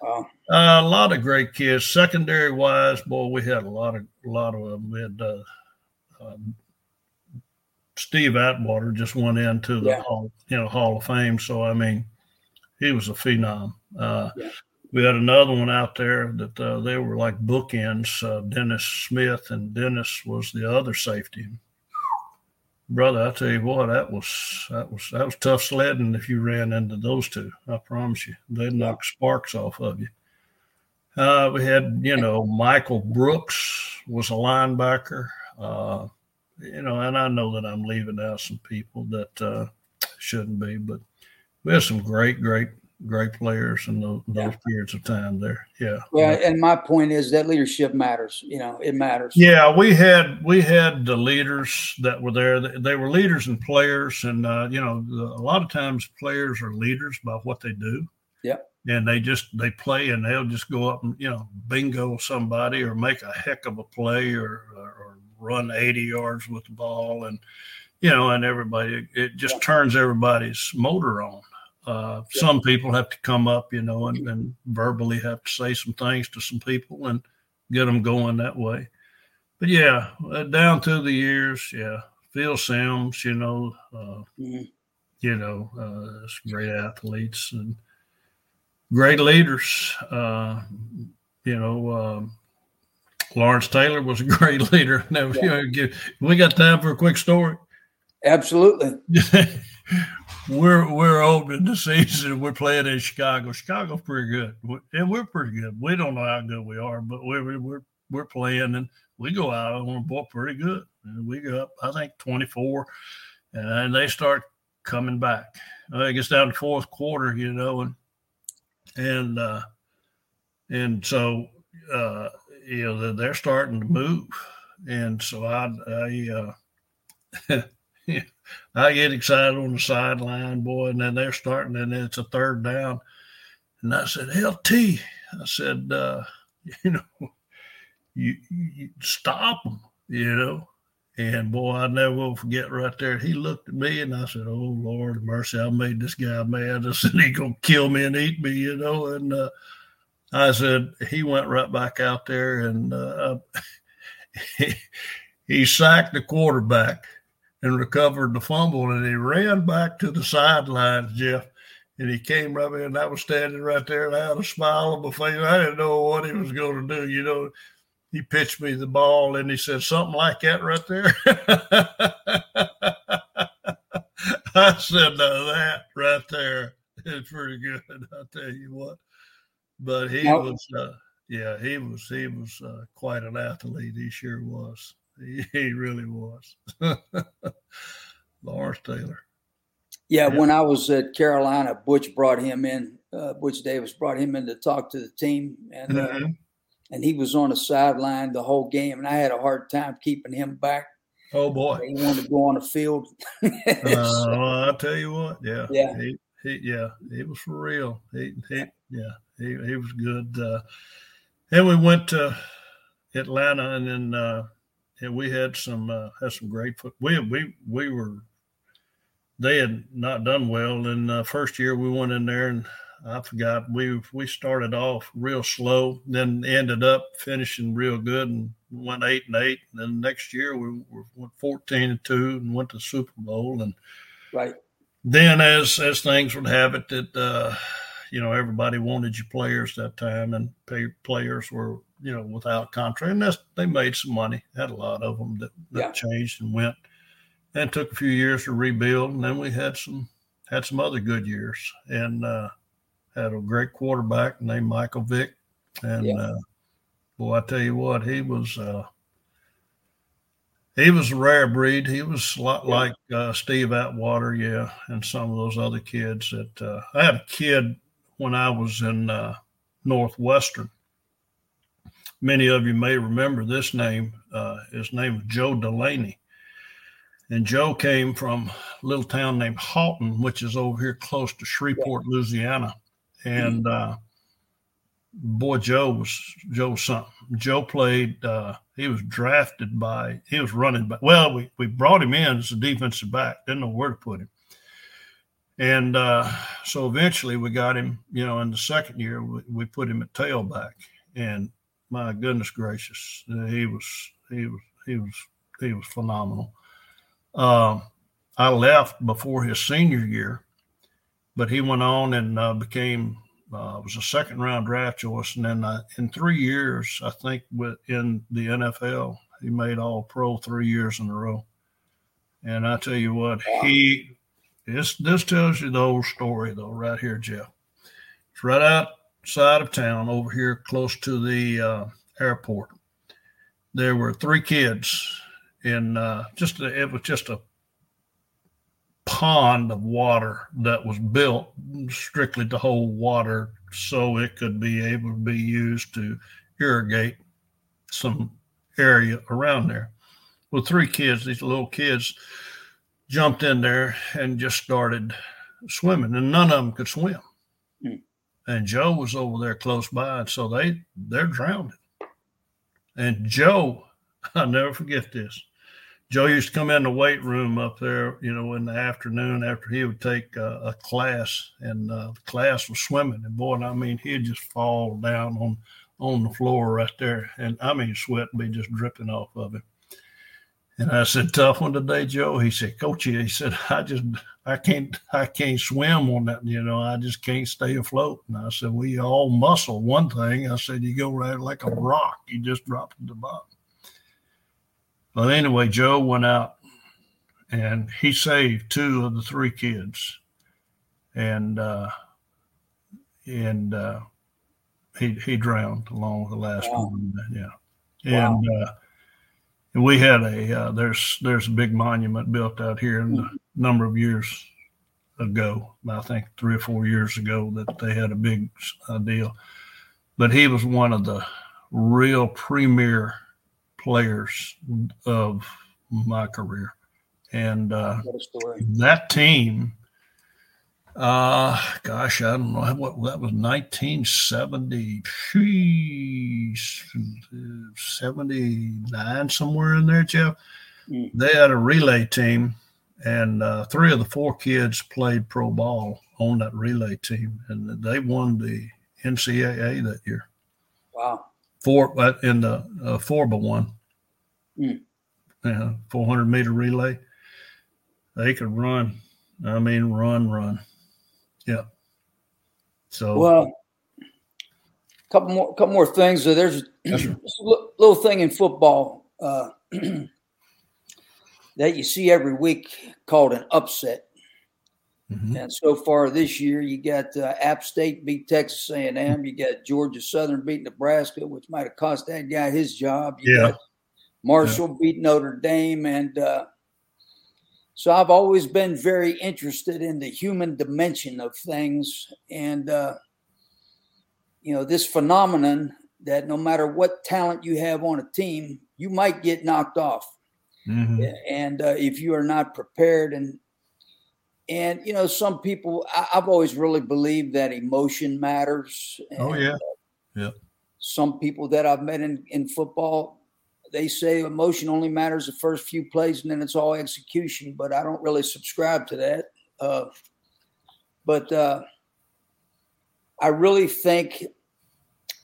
Wow. Uh, a lot of great kids. Secondary wise, boy, we had a lot of a lot of them. We had uh, um, Steve Atwater just went into the yeah. hall, you know, Hall of Fame. So I mean, he was a phenom. Uh, yeah we had another one out there that uh, they were like bookends. Uh, Dennis Smith and Dennis was the other safety. Brother, I tell you what, that was that was that was tough sledding if you ran into those two. I promise you, they'd knock sparks off of you. Uh, we had, you know, Michael Brooks was a linebacker. Uh, you know, and I know that I'm leaving out some people that uh, shouldn't be, but we had some great, great great players in those, those yeah. periods of time there. Yeah. Yeah, and my point is that leadership matters. You know, it matters. Yeah, we had we had the leaders that were there. They were leaders and players, and uh, you know, a lot of times players are leaders by what they do. Yeah. And they just they play and they'll just go up and you know bingo somebody or make a heck of a play or, or, or run 80 yards with the ball and you know and everybody it just yeah. turns everybody's motor on uh, yeah. Some people have to come up, you know, and, and, verbally have to say some things to some people and get them going that way. But yeah, uh, down through the years, yeah, Phil Simms, you know, uh, mm-hmm. you know, uh, great athletes and great leaders. Uh, you know, um, Lawrence Taylor was a great leader. Now, yeah. you know, we got time for a quick story. Absolutely. we're we're opening the season. We're playing in Chicago. Chicago's pretty good, and we're pretty good. We don't know how good we are, but we're we're we're playing, and we go out on a ball pretty good. And we go up, I think, twenty four, and they start coming back. I guess down the fourth quarter, you know, and and uh, and so uh, you know they're starting to move, and so I I. Uh, I get excited on the sideline, boy, and then they're starting, and then it's a third down. And I said, LT, I said, uh, you know, you, you stop them, you know. And boy, I never will forget right there. He looked at me and I said, Oh Lord mercy, I made this guy mad. I said, He gonna kill me and eat me, you know. And uh, I said, he went right back out there and uh, he, he sacked the quarterback and recovered the fumble. And he ran back to the sidelines, Jeff. And he came right in. I was standing right there, and I had a smile on my face. I didn't know what he was going to do. You know, he pitched me the ball, and he said something like that right there. I said, "No, that right there is pretty good." I'll tell you what. But he was, uh, yeah, he was, he was uh, quite an athlete. He sure was. He really was. Lawrence Taylor. Yeah, yeah, when I was at Carolina, Butch brought him in. Uh, Butch Davis brought him in to talk to the team, and uh, mm-hmm. uh, and he was on the sideline the whole game, and I had a hard time keeping him back. Oh boy, he wanted to go on the field. uh, well, I'll tell you what, yeah, yeah, he, he, yeah, he was for real. He, he yeah, he, he was good. Uh, and we went to Atlanta, and then uh, and we had some uh, had some great foot. We we we were they had not done well in the first year. We went in there and I forgot we we started off real slow, then ended up finishing real good and went eight and eight. And then next year we, we went fourteen and two and went to the Super Bowl and right. Then as as things would have it that uh, you know everybody wanted you players that time and pay, players were you know, without contract. And that's, they made some money. Had a lot of them that, that yeah. changed and went. And took a few years to rebuild. And then we had some had some other good years and uh, had a great quarterback named Michael Vick. And yeah. uh, boy, I tell you what, he was uh, he was a rare breed. He was a lot yeah. like uh, Steve Atwater, yeah, and some of those other kids. That uh, I had a kid when I was in uh, Northwestern. Many of you may remember this name. Uh, his name was Joe Delaney, and Joe came from a little town named Haughton, which is over here close to Shreveport. Louisiana, and. Mm-hmm uh, boy, Joe was Joe something. Joe played. Uh, he was drafted by. He was running back. Well, we we brought him in as a defensive back. Didn't know where to put him. And uh, so eventually we got him. You know, in the second year we, we put him at tailback. And my goodness gracious, he was he was he was he was phenomenal. Um, I left before his senior year, but he went on and uh, became uh, was a second round draft choice, and then uh, in three years, I think in the NFL, he made All Pro three years in a row. And I tell you what, he this this tells you the whole story though, right here, Jeff. It's right outside of town, over here, close to the uh, airport. There were three kids in uh, just a, it was just a pond of water that was built strictly to hold water so it could be able to be used to irrigate some area around there. Well, three kids, these little kids, jumped in there and just started swimming, and none of them could swim. Mm. And Joe was over there close by, and so they they're drowned. And Joe, I'll never forget this. Joe used to come in the weight room up there, you know, in the afternoon after he would take uh, a class, and uh, the class was swimming. And boy, I mean, he'd just fall down on on the floor right there, and I mean, sweat would be just dripping off of him. And I said, "Tough one today, Joe." He said, "Coachy," he said, "I just, I can't, I can't swim on that. You know, I just can't stay afloat." And I said, "We all muscle one thing." I said, "You go right like a rock. You just drop to the bottom." But anyway, Joe went out and he saved two of the three kids, and uh, and uh, he he drowned along with the last wow. one. Yeah, and wow. uh, and we had a uh, there's there's a big monument built out here in a number of years ago. I think three or four years ago that they had a big uh, deal. But he was one of the real premier players of my career. And uh, that team, uh, gosh, I don't know what that was 1970, 79, somewhere in there, Jeff. Mm. They had a relay team, and uh, three of the four kids played pro ball on that relay team, and they won the NCAA that year. Wow four in the uh, four by one, mm. yeah, four hundred meter relay. They could run. I mean, run, run. Yeah. So well, couple more, couple more things. So there's a little thing in football uh, that you see every week called an upset. Mm-hmm. And so far this year, you got uh, App State beat Texas A&M. You got Georgia Southern beat Nebraska, which might have cost that guy his job. You yeah. Marshall yeah. beat Notre Dame, and uh, so I've always been very interested in the human dimension of things, and uh, you know this phenomenon that no matter what talent you have on a team, you might get knocked off, mm-hmm. and uh, if you are not prepared and and you know, some people I, have always really believed that emotion matters. oh yeah, yeah. Some people that I've met in, in football, they say emotion only matters the first few plays and then it's all execution. But I don't really subscribe to that. Uh, but uh, I really think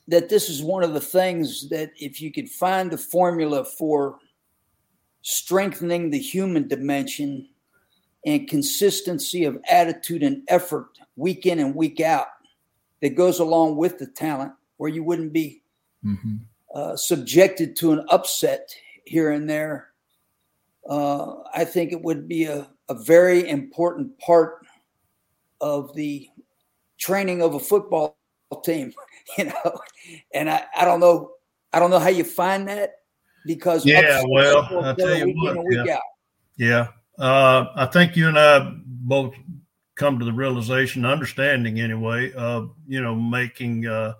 that this is one of the things that if you could find the formula for strengthening the human dimension and consistency of attitude and effort week in and week out that goes along with the talent, where you wouldn't be mm-hmm. Uh, subjected to an upset here and there. Uh, I think it would be a, a very important part of the training of a football team, you know. And I, I don't know, I don't know how you find that, because yeah, well, I tell you what, yeah, yeah. Uh, I think you and I both come to the realization, understanding anyway, of you know making uh,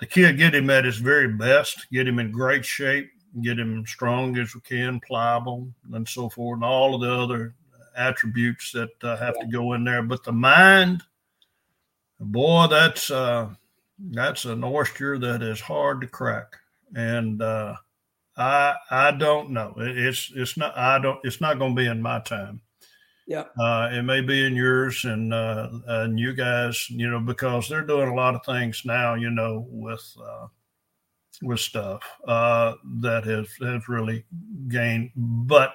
the kid get him at his very best, get him in great shape, get him strong as we can, pliable, and so forth, and all of the other attributes that uh, have yeah. to go in there. But the mind, boy, that's uh, that's an oyster that is hard to crack, and uh, I I don't know. It's it's not I don't it's not going to be in my time. Yeah. Uh, it may be in yours and uh, and you guys, you know, because they're doing a lot of things now, you know, with uh, with stuff uh, that has has really gained. But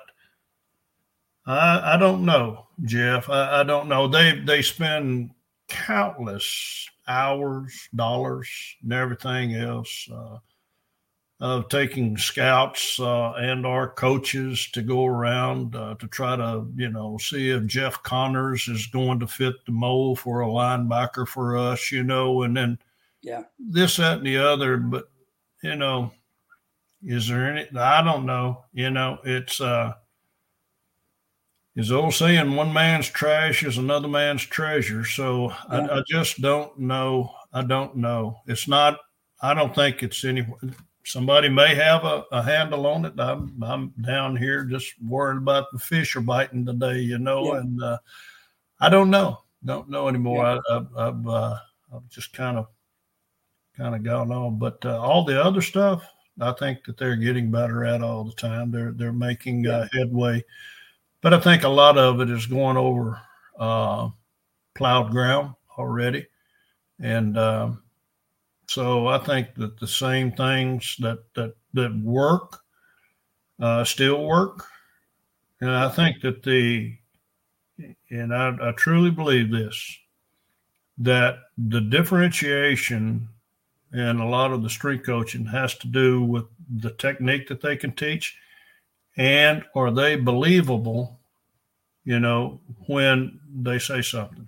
I I don't know, Jeff. I, I don't know. They they spend countless hours, dollars, and everything else uh, of taking scouts uh, and our coaches to go around uh, to try to, you know, see if Jeff Connors is going to fit the mold for a linebacker for us, you know, and then yeah, this, that, and the other. But you know, is there any? I don't know. You know, it's uh, is old saying, one man's trash is another man's treasure. So yeah. I, I just don't know. I don't know. It's not. I don't think it's any somebody may have a, a, handle on it. I'm, I'm down here just worried about the fish are biting today, you know, yeah. and uh, I don't know, don't know anymore. Yeah. I, have I've, uh, I've just kind of, kind of gone on, but uh, all the other stuff, I think that they're getting better at all the time. They're they're making uh, yeah. headway, but I think a lot of it is going over uh, plowed ground already, and um, so I think that the same things that that that work uh, still work, and I think that the and I, I truly believe this that the differentiation and a lot of the street coaching has to do with the technique that they can teach and are they believable you know when they say something.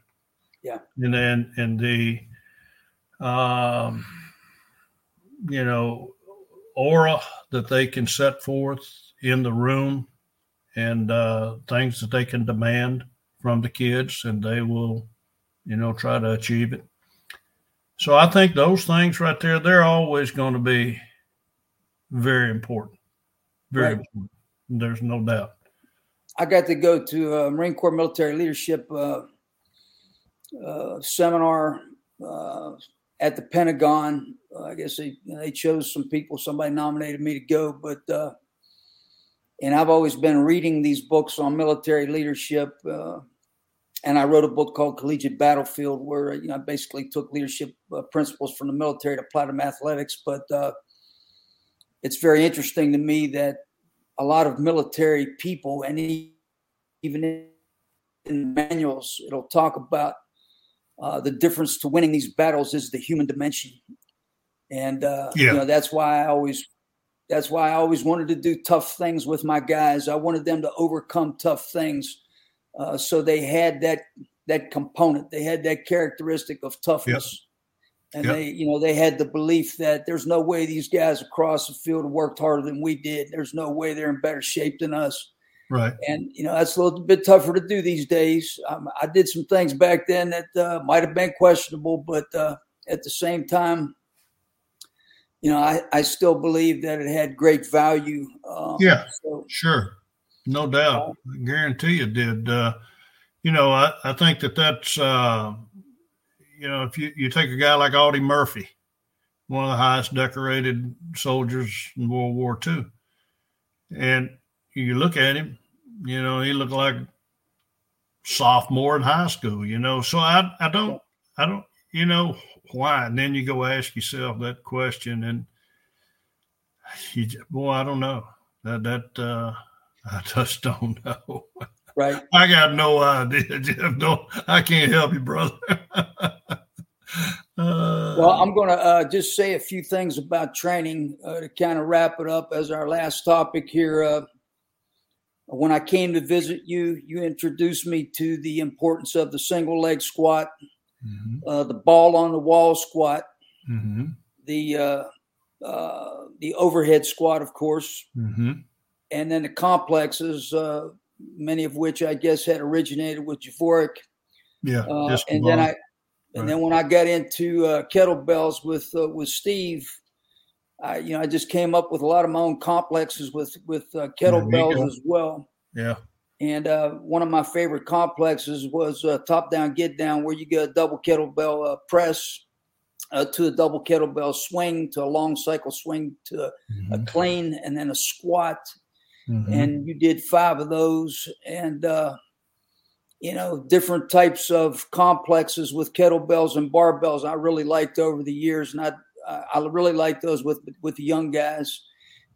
Yeah. And then and the um, you know, aura that they can set forth in the room and uh, things that they can demand from the kids, and they will, you know, try to achieve it. So I think those things right there, they're always going to be very important. Very right. important. There's no doubt. I got to go to a Marine Corps military leadership uh, uh, seminar uh, at the Pentagon. Uh, I guess they they chose some people. Somebody nominated me to go, but uh, and I've always been reading these books on military leadership. Uh, and I wrote a book called Collegiate Battlefield, where you know I basically took leadership uh, principles from the military to apply them athletics. But uh, it's very interesting to me that a lot of military people, and even in manuals, it'll talk about uh, the difference to winning these battles is the human dimension, and uh, yeah. you know that's why I always that's why I always wanted to do tough things with my guys. I wanted them to overcome tough things, uh, so they had that that component. They had that characteristic of toughness. Yep. And yep. they, you know, they had the belief that there's no way these guys across the field worked harder than we did. There's no way they're in better shape than us. Right. And, you know, that's a little bit tougher to do these days. Um, I did some things back then that uh, might have been questionable, but uh, at the same time, you know, I, I still believe that it had great value. Um, yeah, so, sure. No doubt. I guarantee it did. Uh, you know, I, I think that that's, uh, you know, if you, you take a guy like Audie Murphy, one of the highest decorated soldiers in World War II, and you look at him, you know, he looked like sophomore in high school, you know. So I, I don't, I don't, you know, why? And then you go ask yourself that question, and you, boy, I don't know. That that uh, I just don't know. Right. I got no idea, Jeff. No, I can't help you, brother. Uh, well, I'm going to uh, just say a few things about training uh, to kind of wrap it up as our last topic here. When I came to visit you, you introduced me to the importance of the single leg squat, mm-hmm. uh, the ball on the wall squat, mm-hmm. the uh, uh, the overhead squat, of course, mm-hmm. and then the complexes, uh, many of which I guess had originated with Javorek. Yeah, uh, and then I, and right. then when I got into uh, kettlebells with uh, with Steve, I you know I just came up with a lot of my own complexes with with uh, kettlebells as well. Yeah. And uh, one of my favorite complexes was uh, top down get down, where you get a double kettlebell uh, press uh, to a double kettlebell swing to a long cycle swing to a, mm-hmm. a clean and then a squat. Mm-hmm. And you did five of those, and uh, you know different types of complexes with kettlebells and barbells. I really liked over the years, and I I really like those with with the young guys.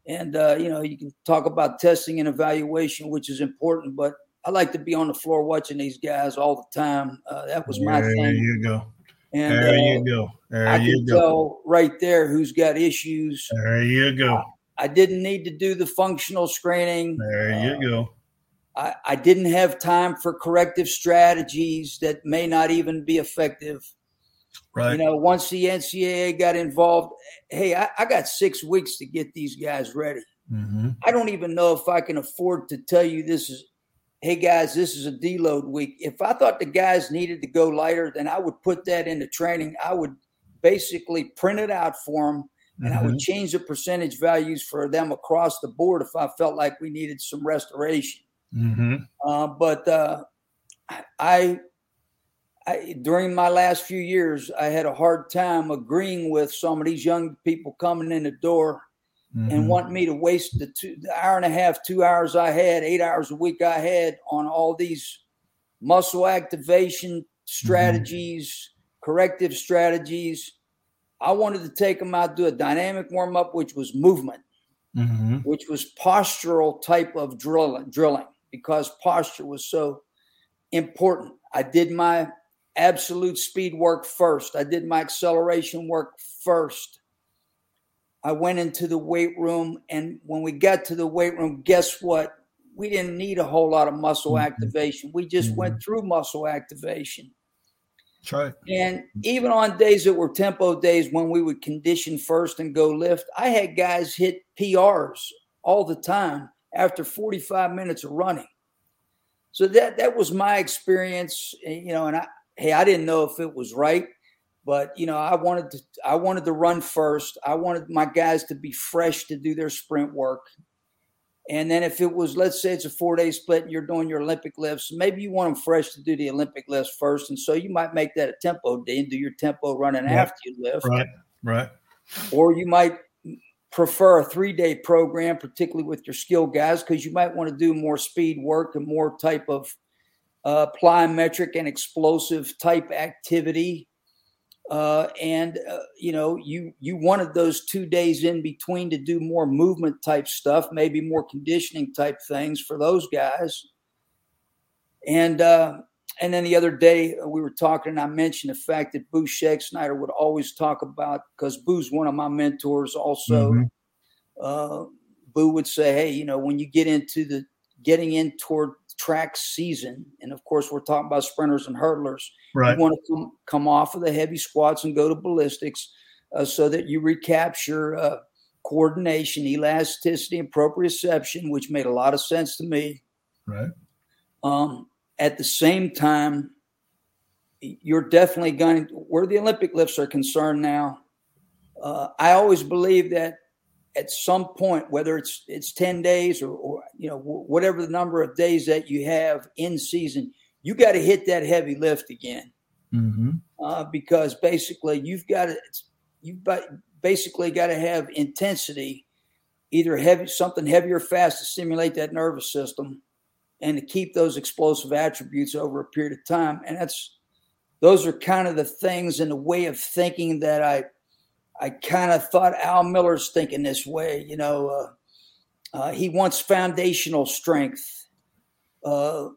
And uh, you know, you can talk about testing and evaluation, which is important, but I like to be on the floor watching these guys all the time. Uh, that was my there thing. There you go. And, there uh, you go. There I you can go. tell right there who's got issues. There you go. I, I didn't need to do the functional screening. There you uh, go. I, I didn't have time for corrective strategies that may not even be effective. Right. You know, once the NCAA got involved, hey, I, I got six weeks to get these guys ready. Mm-hmm. I don't even know if I can afford to tell you this is, hey guys, this is a deload week. If I thought the guys needed to go lighter, then I would put that into training. I would basically print it out for them and mm-hmm. I would mm-hmm. change the percentage values for them across the board if I felt like we needed some restoration. Mm-hmm. Uh, but uh, I I, during my last few years, I had a hard time agreeing with some of these young people coming in the door mm-hmm. and wanting me to waste the, two, the hour and a half, two hours I had, eight hours a week I had on all these muscle activation strategies, mm-hmm. corrective strategies. I wanted to take them out, do a dynamic warm up, which was movement, mm-hmm. which was postural type of drilling, drilling because posture was so important. I did my absolute speed work first. I did my acceleration work first. I went into the weight room, and when we got to the weight room, guess what? We didn't need a whole lot of muscle mm-hmm. activation. We just mm-hmm. went through muscle activation. Right. And even on days that were tempo days when we would condition first and go lift, I had guys hit PRs all the time after 45 minutes of running. So that that was my experience, you know, and I, hey, I didn't know if it was right, but you know, I wanted to I wanted to run first. I wanted my guys to be fresh to do their sprint work. And then if it was, let's say it's a four day split and you're doing your Olympic lifts, maybe you want them fresh to do the Olympic lifts first. And so you might make that a tempo day and do your tempo running right. after you lift. Right, right. Or you might prefer a three day program, particularly with your skill guys, because you might want to do more speed work and more type of uh, plyometric and explosive type activity. Uh, and uh, you know, you you wanted those two days in between to do more movement type stuff, maybe more conditioning type things for those guys. And uh, and then the other day uh, we were talking, and I mentioned the fact that Boo Schexnayder would always talk about because Boo's one of my mentors. Also, mm-hmm. uh, Boo would say, "Hey, you know, when you get into the getting in toward track season, and of course, we're talking about sprinters and hurdlers. Right. You want to come, come off of the heavy squats and go to ballistics uh, so that you recapture uh, coordination, elasticity, and proprioception, which made a lot of sense to me. Right. Um, at the same time, you're definitely going where the Olympic lifts are concerned now. Uh, I always believe that at some point, whether it's it's ten days or, or you know whatever the number of days that you have in season, you got to hit that heavy lift again, mm-hmm. uh, because basically you've got to you've basically got to have intensity, either heavy something heavy or fast to stimulate that nervous system, and to keep those explosive attributes over a period of time. And that's those are kind of the things in the way of thinking that I I kind of thought Al Miller's thinking this way. You know, uh, uh, he wants foundational strength. Uh,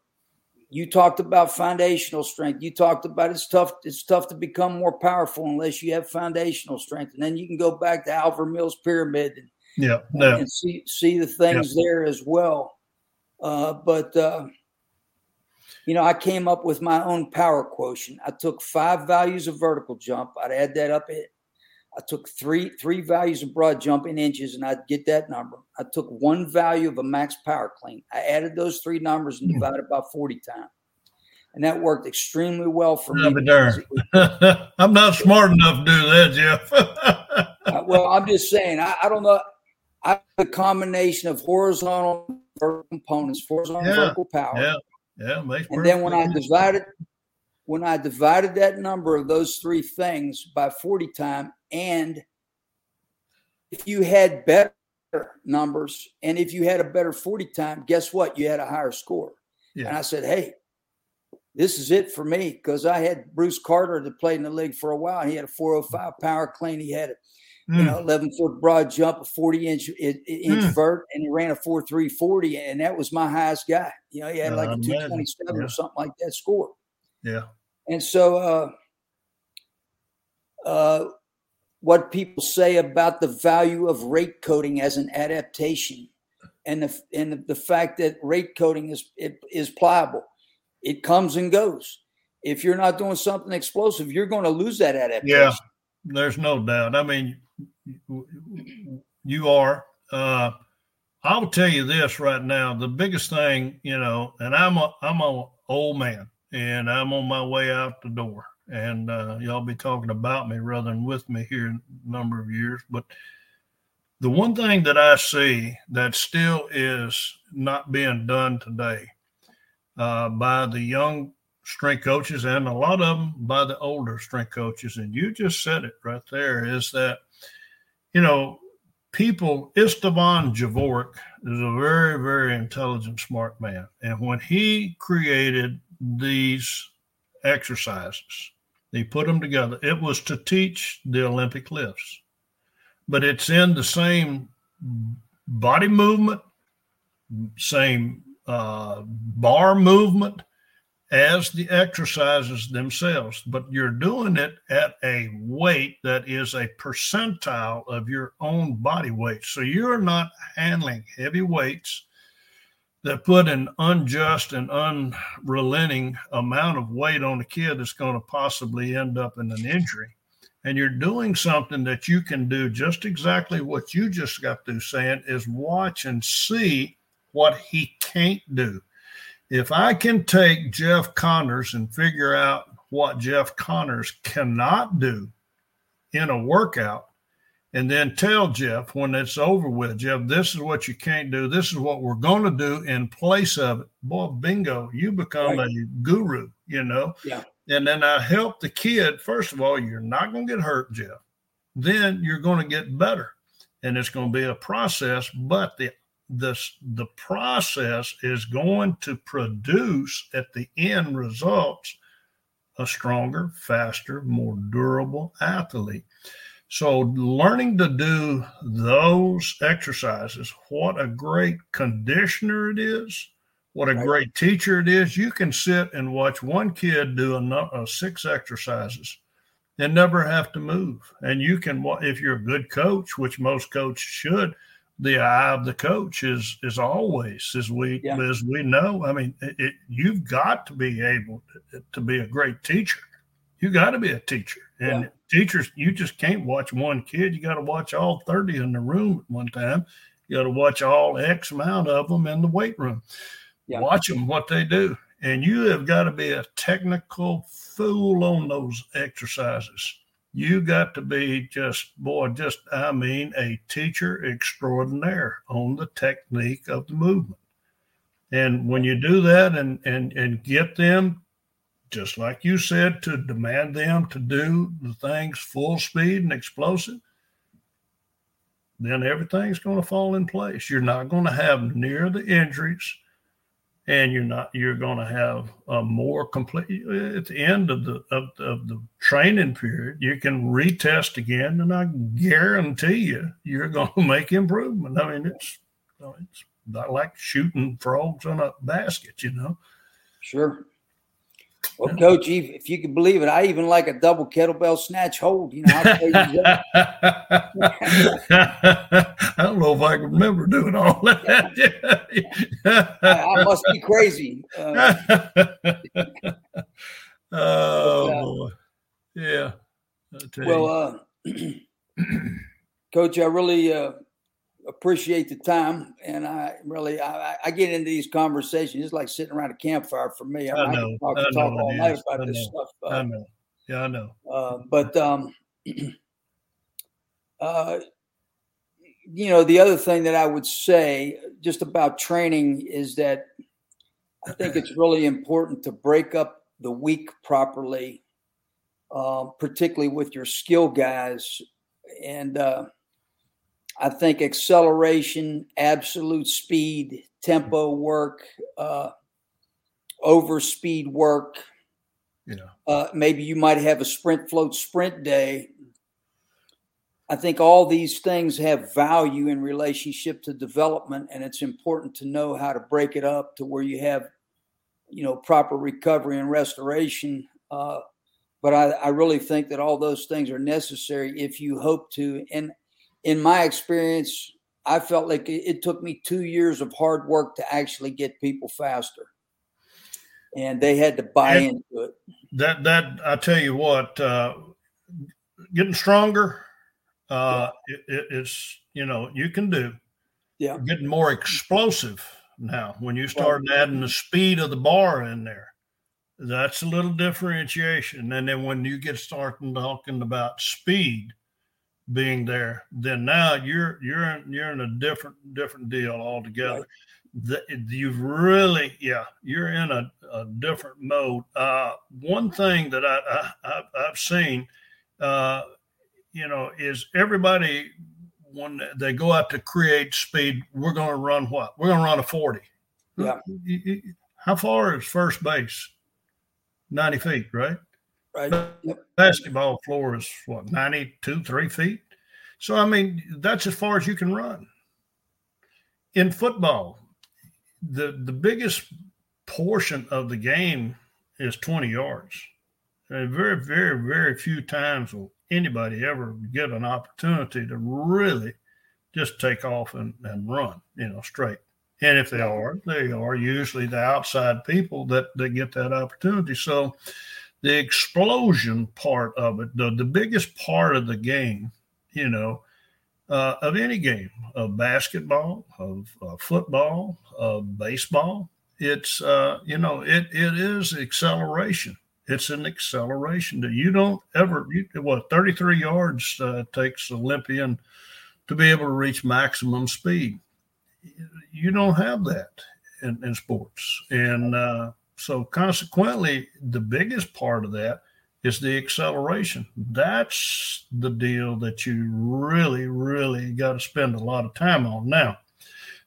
you talked about foundational strength. You talked about it's tough. It's tough to become more powerful unless you have foundational strength. And then you can go back to Al Vermeil's pyramid. And, yeah, no. and see see the things yeah. there as well. Uh, but uh, you know, I came up with my own power quotient. I took five values of vertical jump. I'd add that up I took three three values of broad jump in inches, and I'd get that number. I took one value of a max power clean. I added those three numbers and hmm. divided by forty times, and that worked extremely well for me. I'm not smart enough to do that, Jeff. uh, well, I'm just saying. I, I don't know. I have a combination of horizontal vertical components, horizontal yeah, vertical power. Yeah, yeah, and then when I divided when I divided that number of those three things by 40 time, and if you had better numbers and if you had a better 40 time, guess what? You had a higher score. Yeah. And I said, hey, this is it for me because I had Bruce Carter that played in the league for a while. He had a 405 power clean. He had a mm. you know 11 foot broad jump, a 40 inch inch mm. vert, and he ran a 4340, and that was my highest guy. You know, he had like a 227 yeah. or something like that score. Yeah. And so, uh, uh, what people say about the value of rate coding as an adaptation, and the and the, the fact that rate coding is it, is pliable, it comes and goes. If you're not doing something explosive, you're going to lose that adaptation. Yeah, there's no doubt. I mean, you are. Uh, I will tell you this right now: the biggest thing, you know, and I'm a I'm a old man and I'm on my way out the door. And uh, y'all be talking about me rather than with me here in a number of years. But the one thing that I see that still is not being done today uh, by the young strength coaches and a lot of them by the older strength coaches, and you just said it right there, is that, you know, people, Istvan Javorek is a very, very intelligent, smart man. And when he created these exercises. They put them together. It was to teach the Olympic lifts, but it's in the same body movement, same uh, bar movement as the exercises themselves, but you're doing it at a weight that is a percentile of your own body weight. So you're not handling heavy weights that put an unjust and unrelenting amount of weight on a kid that's going to possibly end up in an injury. And you're doing something that you can do just exactly what you just got through saying is watch and see what he can't do. If I can take Jeff Connors and figure out what Jeff Connors cannot do in a workout, and then tell Jeff when it's over with, Jeff, this is what you can't do. This is what we're going to do in place of it. Boy, bingo, you become right. a guru, you know? Yeah. And then I help the kid. First of all, you're not going to get hurt, Jeff. Then you're going to get better. And it's going to be a process, but the the, the process is going to produce at the end results a stronger, faster, more durable athlete. So, learning to do those exercises, what a great conditioner it is, what a right. great teacher it is. You can sit and watch one kid do a, a uh, six exercises and never have to move. And you can, if you're a good coach, which most coaches should, the eye of the coach is is always as we yeah. as we know. I mean, it, it, you've got to be able to, to be a great teacher. You got to be a teacher, and yeah teachers, you just can't watch one kid. You got to watch all 30 in the room at one time. You got to watch all X amount of them in the weight room. Yeah. Watch them what they do. And you have got to be a technical fool on those exercises. You got to be just, boy, just, I mean, a teacher extraordinaire on the technique of the movement. And when you do that and, and, and get them just like you said, to demand them to do the things full speed and explosive, then everything's going to fall in place. You're not going to have near the injuries, and you're not. You're going to have a more complete. At the end of the of, of the training period, you can retest again, and I guarantee you, you're going to make improvement. I mean, it's it's not like shooting frogs in a basket, you know. Sure. Well, coach, if you can believe it, I even like a double kettlebell snatch hold. You know, I don't know if I can remember doing all that. I, I, must be crazy. Uh, oh, but, uh, yeah. Well, uh, Coach, I really uh, appreciate the time, and I really I, I, get into these conversations. It's like sitting around a campfire for me. I, I know. I talk, I talk know all night about this stuff. Uh, I know. Yeah, I know. Uh, but um, uh, you know, the other thing that I would say just about training is that I think it's really important to break up the week properly, uh, particularly with your skill guys. And uh, I think acceleration, absolute speed, tempo work, uh, over speed work. Yeah. Uh, maybe you might have a sprint float sprint day. I think all these things have value in relationship to development, and it's important to know how to break it up to where you have, you know, proper recovery and restoration. Uh, but I, I really think that all those things are necessary if you hope to. And in my experience, I felt like it, took me two years of hard work to actually get people faster, and they had to buy and into it. That that I tell you what, uh, getting stronger, uh, yeah. it, it's you know you can do. Yeah, getting more explosive now when you start well, adding the speed of the bar in there. That's a little differentiation, and then when you get starting talking about speed being there, then now you're you're in, you're in a different different deal altogether. Right. The, you've really, yeah, you're in a, a different mode. Uh, one thing that I, I have seen, uh, you know, is everybody when they go out to create speed, we're going to run what? We're going to run a forty. Yeah. How far is first base? Ninety feet, right? Right. Yep. Basketball floor is what, 92, three feet? So, I mean, that's as far as you can run. In football, the, the biggest portion of the game is 20 yards. And very, very, very few times will anybody ever get an opportunity to really just take off and, and run, you know, straight. And if they are, they are usually the outside people that, that get that opportunity. So, the explosion part of it, the, the biggest part of the game, you know, uh, of any game, of basketball, of football, of baseball, it's uh, you know, it it is acceleration. It's an acceleration that you don't ever. You, what thirty three yards uh, takes Olympian to be able to reach maximum speed. You don't have that in, in sports, and uh, so consequently, the biggest part of that is the acceleration. That's the deal that you really, really got to spend a lot of time on. Now,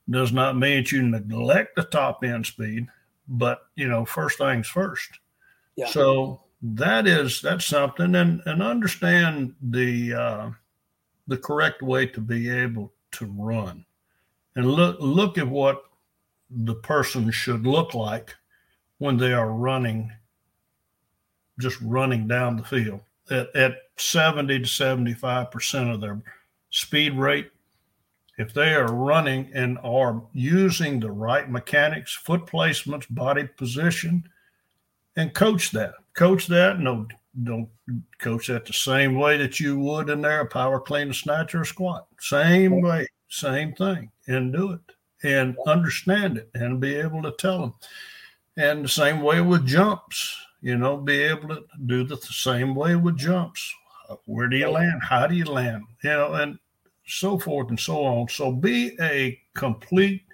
does not mean that you neglect the top end speed, but you know, first things first. Yeah. So that is that's something, and and understand the uh, the correct way to be able to run, and look look at what the person should look like when they are running, just running down the field at, at 70 to 75% of their speed rate. If they are running and are using the right mechanics, foot placements, body position, and coach that, coach that, no, don't coach that the same way that you would in there a power clean, a snatch, or a squat. Same way, same thing, and do it and understand it and be able to tell them and the same way with jumps, you know, be able to do the same way with jumps. Where do you land? How do you land? You know, and so forth and so on. So be a complete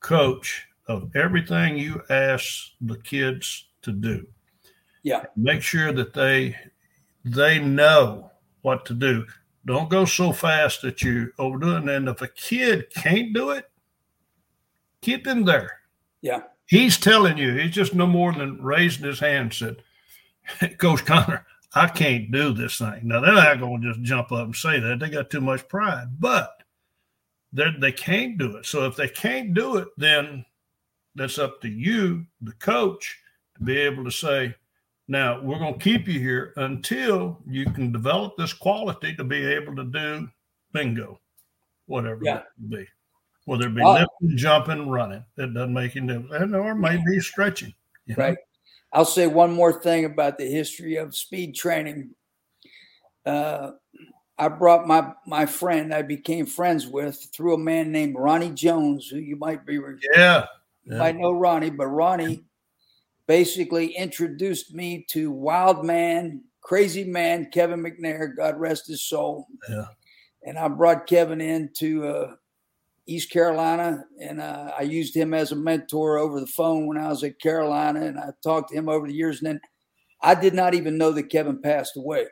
coach of everything you ask the kids to do. Yeah. Make sure that they they know what to do. Don't go so fast that you overdo it. And if a kid can't do it, keep them there. Yeah. He's telling you, he's just no more than raising his hand said, Coach Connor, I can't do this thing. Now, they're not going to just jump up and say that. They got too much pride, but they can't do it. So if they can't do it, then that's up to you, the coach, to be able to say, now we're going to keep you here until you can develop this quality to be able to do bingo, whatever yeah. that be whether it be lifting, jumping, running. It doesn't make any difference, or maybe stretching. You know? Right. I'll say one more thing about the history of speed training. Uh, I brought my my friend I became friends with through a man named Ronnie Jones, who you might be yeah, yeah. might know Ronnie, but Ronnie basically introduced me to Wild Man, Crazy Man, Kevin McNair, God rest his soul. Yeah. And I brought Kevin into uh, East Carolina, and uh, I used him as a mentor over the phone when I was at Carolina, and I talked to him over the years. And then I did not even know that Kevin passed away.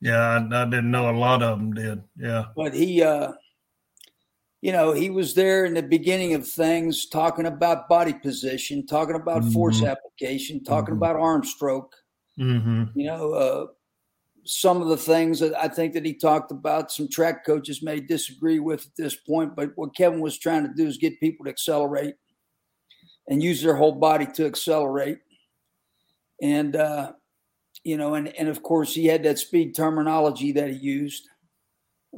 Yeah, I, I didn't know a lot of them did. Yeah, but he, uh, you know, he was there in the beginning of things, talking about body position, talking about mm-hmm. force application, talking mm-hmm. about arm stroke. Mm-hmm. You know, uh, some of the things that I think that he talked about, some track coaches may disagree with at this point, but what Kevin was trying to do is get people to accelerate and use their whole body to accelerate. And, uh, you know, and, and of course, he had that speed terminology that he used,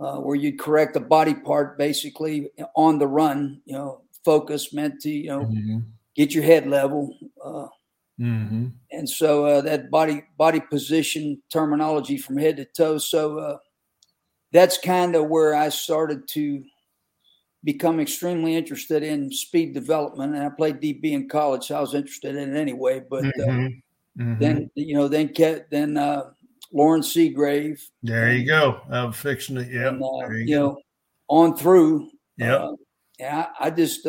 uh, where you'd correct a body part basically on the run, you know, focus meant to, you know, mm-hmm. get your head level. Uh, Mm-hmm. And so uh, that body body position terminology from head to toe. So uh, that's kind of where I started to become extremely interested in speed development. And I played DB in college, so I was interested in it anyway. But uh, mm-hmm. Mm-hmm. then you know, then then uh, Loren Seagrave. There you go. I'm fixing it. Yeah. Uh, you, you know, on through. Yeah. yeah, I just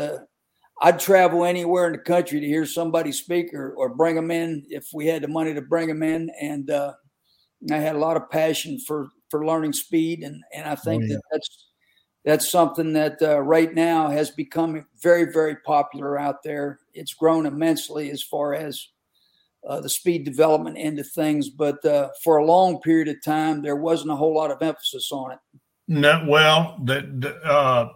I'd travel anywhere in the country to hear somebody speak or, or bring them in if we had the money to bring them in. And uh, I had a lot of passion for for learning speed, and and I think oh, yeah. that that's that's something that uh, right now has become very very popular out there. It's grown immensely as far as uh, the speed development into things, but uh, for a long period of time there wasn't a whole lot of emphasis on it. No, well, that uh,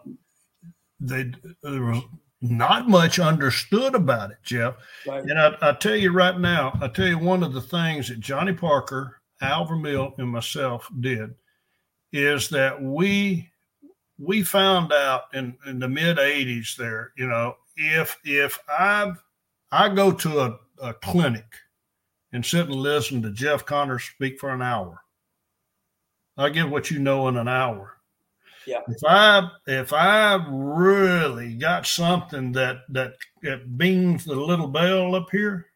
they there was not much understood about it, Jeff. Right. And I, I, tell you right now, I tell you one of the things that Johnny Parker, Al Vermeil, and myself did is that we we found out in, in the mid '80s there, you know, if if I I go to a, a clinic and sit and listen to Jeff Connors speak for an hour, I get what you know in an hour. Yeah. If I if I really got something that that that beams the little bell up here,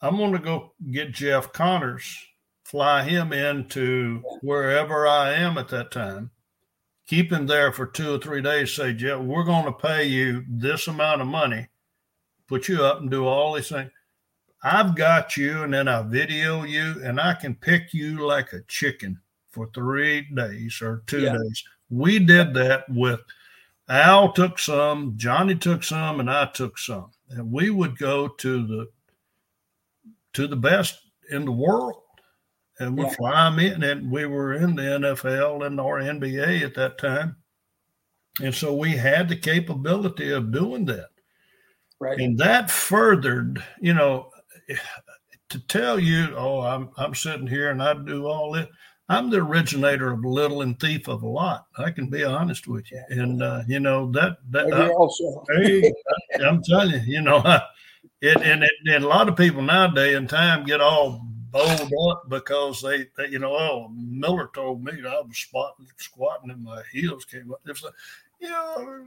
I'm going to go get Jeff Connors, fly him into wherever I am at that time, keep him there for two or three days. Say, Jeff, we're going to pay you this amount of money, put you up and do all these things. I've got you, and then I video you, and I can pick you like a chicken for three days or two yeah. days. We did that with Al took some, Johnny took some, and I took some. And we would go to the to the best in the world. And we'd yeah. fly them in. And we were in the NFL and our NBA at that time. And so we had the capability of doing that. Right. And that furthered, you know, to tell you, oh, I'm I'm sitting here and I do all this. I'm the originator of little and thief of a lot. I can be honest with you, and uh, you know that that I, also. hey, I, am telling you, you know, I, it and, it and a lot of people nowadays in time get all bowled up because they, they, you know, oh, Miller told me I was spotting, squatting and my heels came up. It's like, you know,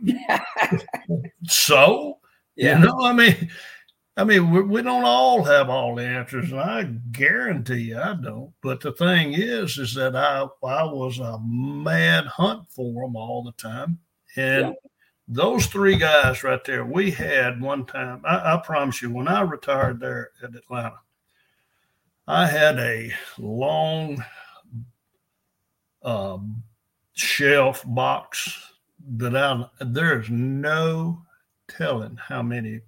so yeah. you know, I mean, I mean, we, we don't all have all the answers, and I guarantee you I don't. But the thing is, is that I I was a mad hunt for them all the time, and yeah. those three guys right there, we had one time. I, I promise you, when I retired there at Atlanta, I had a long uh, shelf box that I there's no telling how many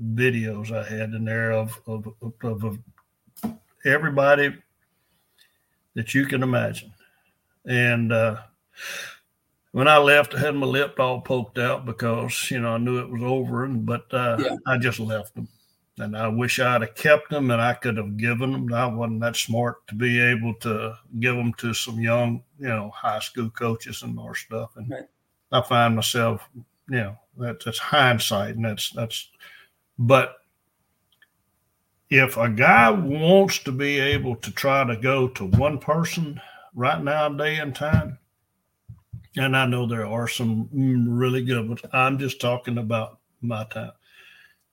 videos I had in there of of, of, of everybody that you can imagine. And uh, when I left, I had my lip all poked out because you know I knew it was over, and but uh, yeah. I just left them. And I wish I'd have kept them, and I could have given them. I wasn't that smart to be able to give them to some young, you know, high school coaches and more stuff. And right. I find myself, you know, that's, that's hindsight, and that's that's but if a guy wants to be able to try to go to one person right now, day and time, and I know there are some really good ones. I'm just talking about my time.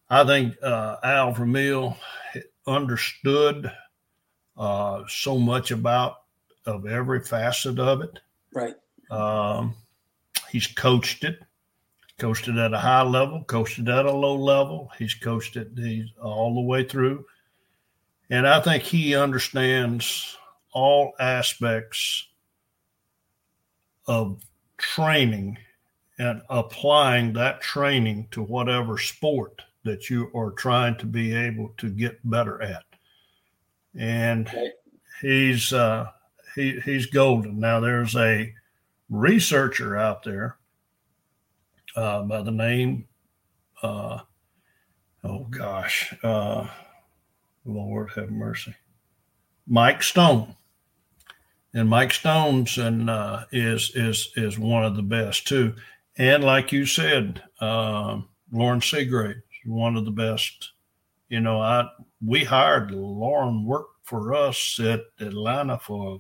I think uh, Al Vermeil understood uh, so much about of every facet of it. Right. Um, he's coached it, coached it at a high level, coached it at a low level. He's coached it he's all the way through, and I think he understands all aspects of training and applying that training to whatever sport that you are trying to be able to get better at. And he's uh, he he's golden. Now there's a researcher out there uh, by the name uh, oh gosh uh, Lord have mercy Mike Stone and Mike Stone's and uh, is is is one of the best too and like you said uh, Loren Seagrave one of the best. You know, I we hired Loren worked for us at Atlanta for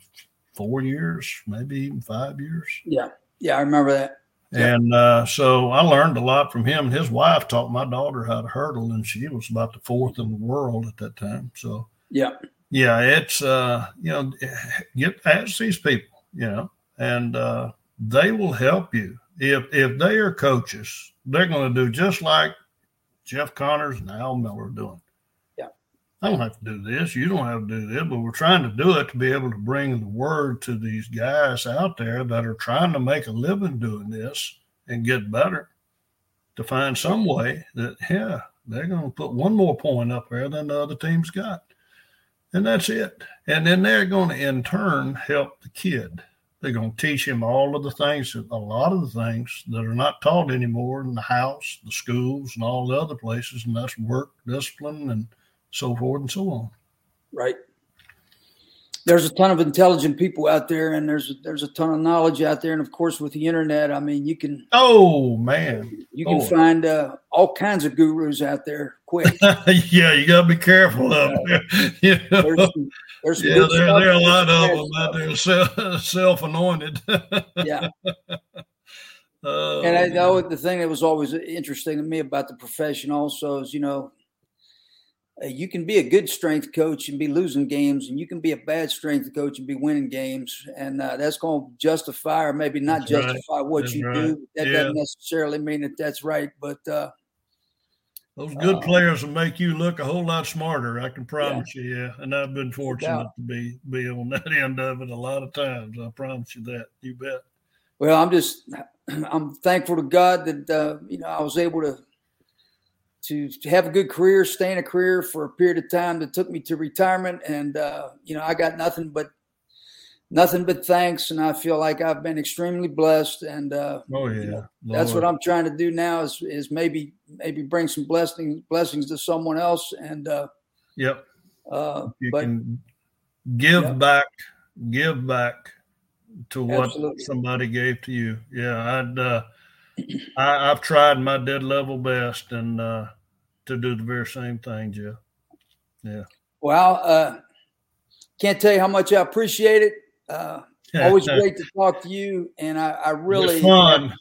four years, maybe even five years. Yeah, yeah, I remember that. And uh, so I learned a lot from him. And his wife taught my daughter how to hurdle, and she was about the fourth in the world at that time. So yeah, yeah, it's uh, you know, get ask these people, you know, and uh, they will help you if if they are coaches. They're going to do just like Jeff Connors and Al Miller are doing. I don't have to do this. You don't have to do this, but we're trying to do it to be able to bring the word to these guys out there that are trying to make a living doing this and get better to find some way that, yeah, they're going to put one more point up there than the other team's got. And that's it. And then they're going to, in turn, help the kid they're going to teach him all of the things, a lot of the things that are not taught anymore in the house, the schools, and all the other places, and that's work, discipline, and so forth and so on. Right. There's a ton of intelligent people out there, and there's there's a ton of knowledge out there, and of course, with the internet, I mean, you can. Oh man, you can oh. find uh, all kinds of gurus out there quick. yeah, you got to be careful of them. you know? there's, there's yeah, there, there, are a lot of them out there self self anointed. yeah. Uh, and I know the thing that was always interesting to me about the profession also is, you know, you can be a good strength coach and be losing games, and you can be a bad strength coach and be winning games, and uh, that's going to justify or maybe not that's justify right. what that's you right. do. That yeah. doesn't necessarily mean that that's right, but uh, those good uh, players will make you look a whole lot smarter. I can promise yeah. you. Yeah, and I've been fortunate to be be on that end of it a lot of times. I promise you that. You bet. Well, I'm just I'm thankful to God that uh, you know I was able to to have a good career, stay in a career for a period of time that took me to retirement, and uh, you know I got nothing but nothing but thanks, and I feel like I've been extremely blessed. And uh, oh yeah, you know, that's what I'm trying to do now is is maybe maybe bring some blessings blessings to someone else. And uh, yep, uh, you but, can give yep. back, give back to what Absolutely. somebody gave to you. Yeah, I'd uh, I, I've tried my dead level best and uh, to do the very same thing, Jeff. Yeah. Well, uh, can't tell you how much I appreciate it. Uh, always great to talk to you, and I, I really it's fun.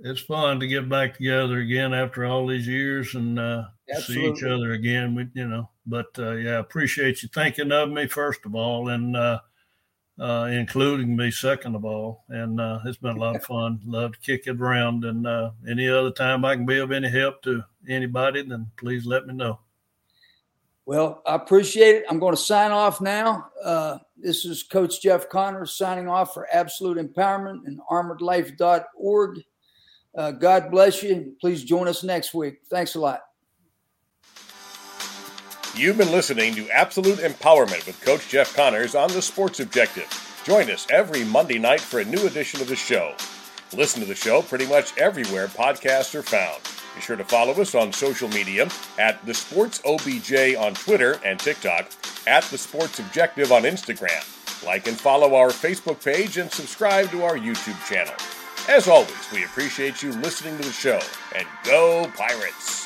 It's fun to get back together again after all these years and uh, see each other again. We, you know, but uh, yeah, I appreciate you thinking of me first of all, and uh, including me second of all. And uh, it's been a lot of fun. Love to kick it around. And uh, any other time I can be of any help to anybody, then please let me know. Well, I appreciate it. I'm going to sign off now. Uh, this is Coach Jeff Connors signing off for Absolute Empowerment and armoredlife.org. Uh, God bless you. Please join us next week. Thanks a lot. You've been listening to Absolute Empowerment with Coach Jeff Connors on the Sports Objective. Join us every Monday night for a new edition of the show. Listen to the show pretty much everywhere podcasts are found. Be sure to follow us on social media at The Sports OBJ on Twitter and TikTok, at The Sports Objective on Instagram. Like and follow our Facebook page and subscribe to our YouTube channel. As always, we appreciate you listening to the show, and go Pirates!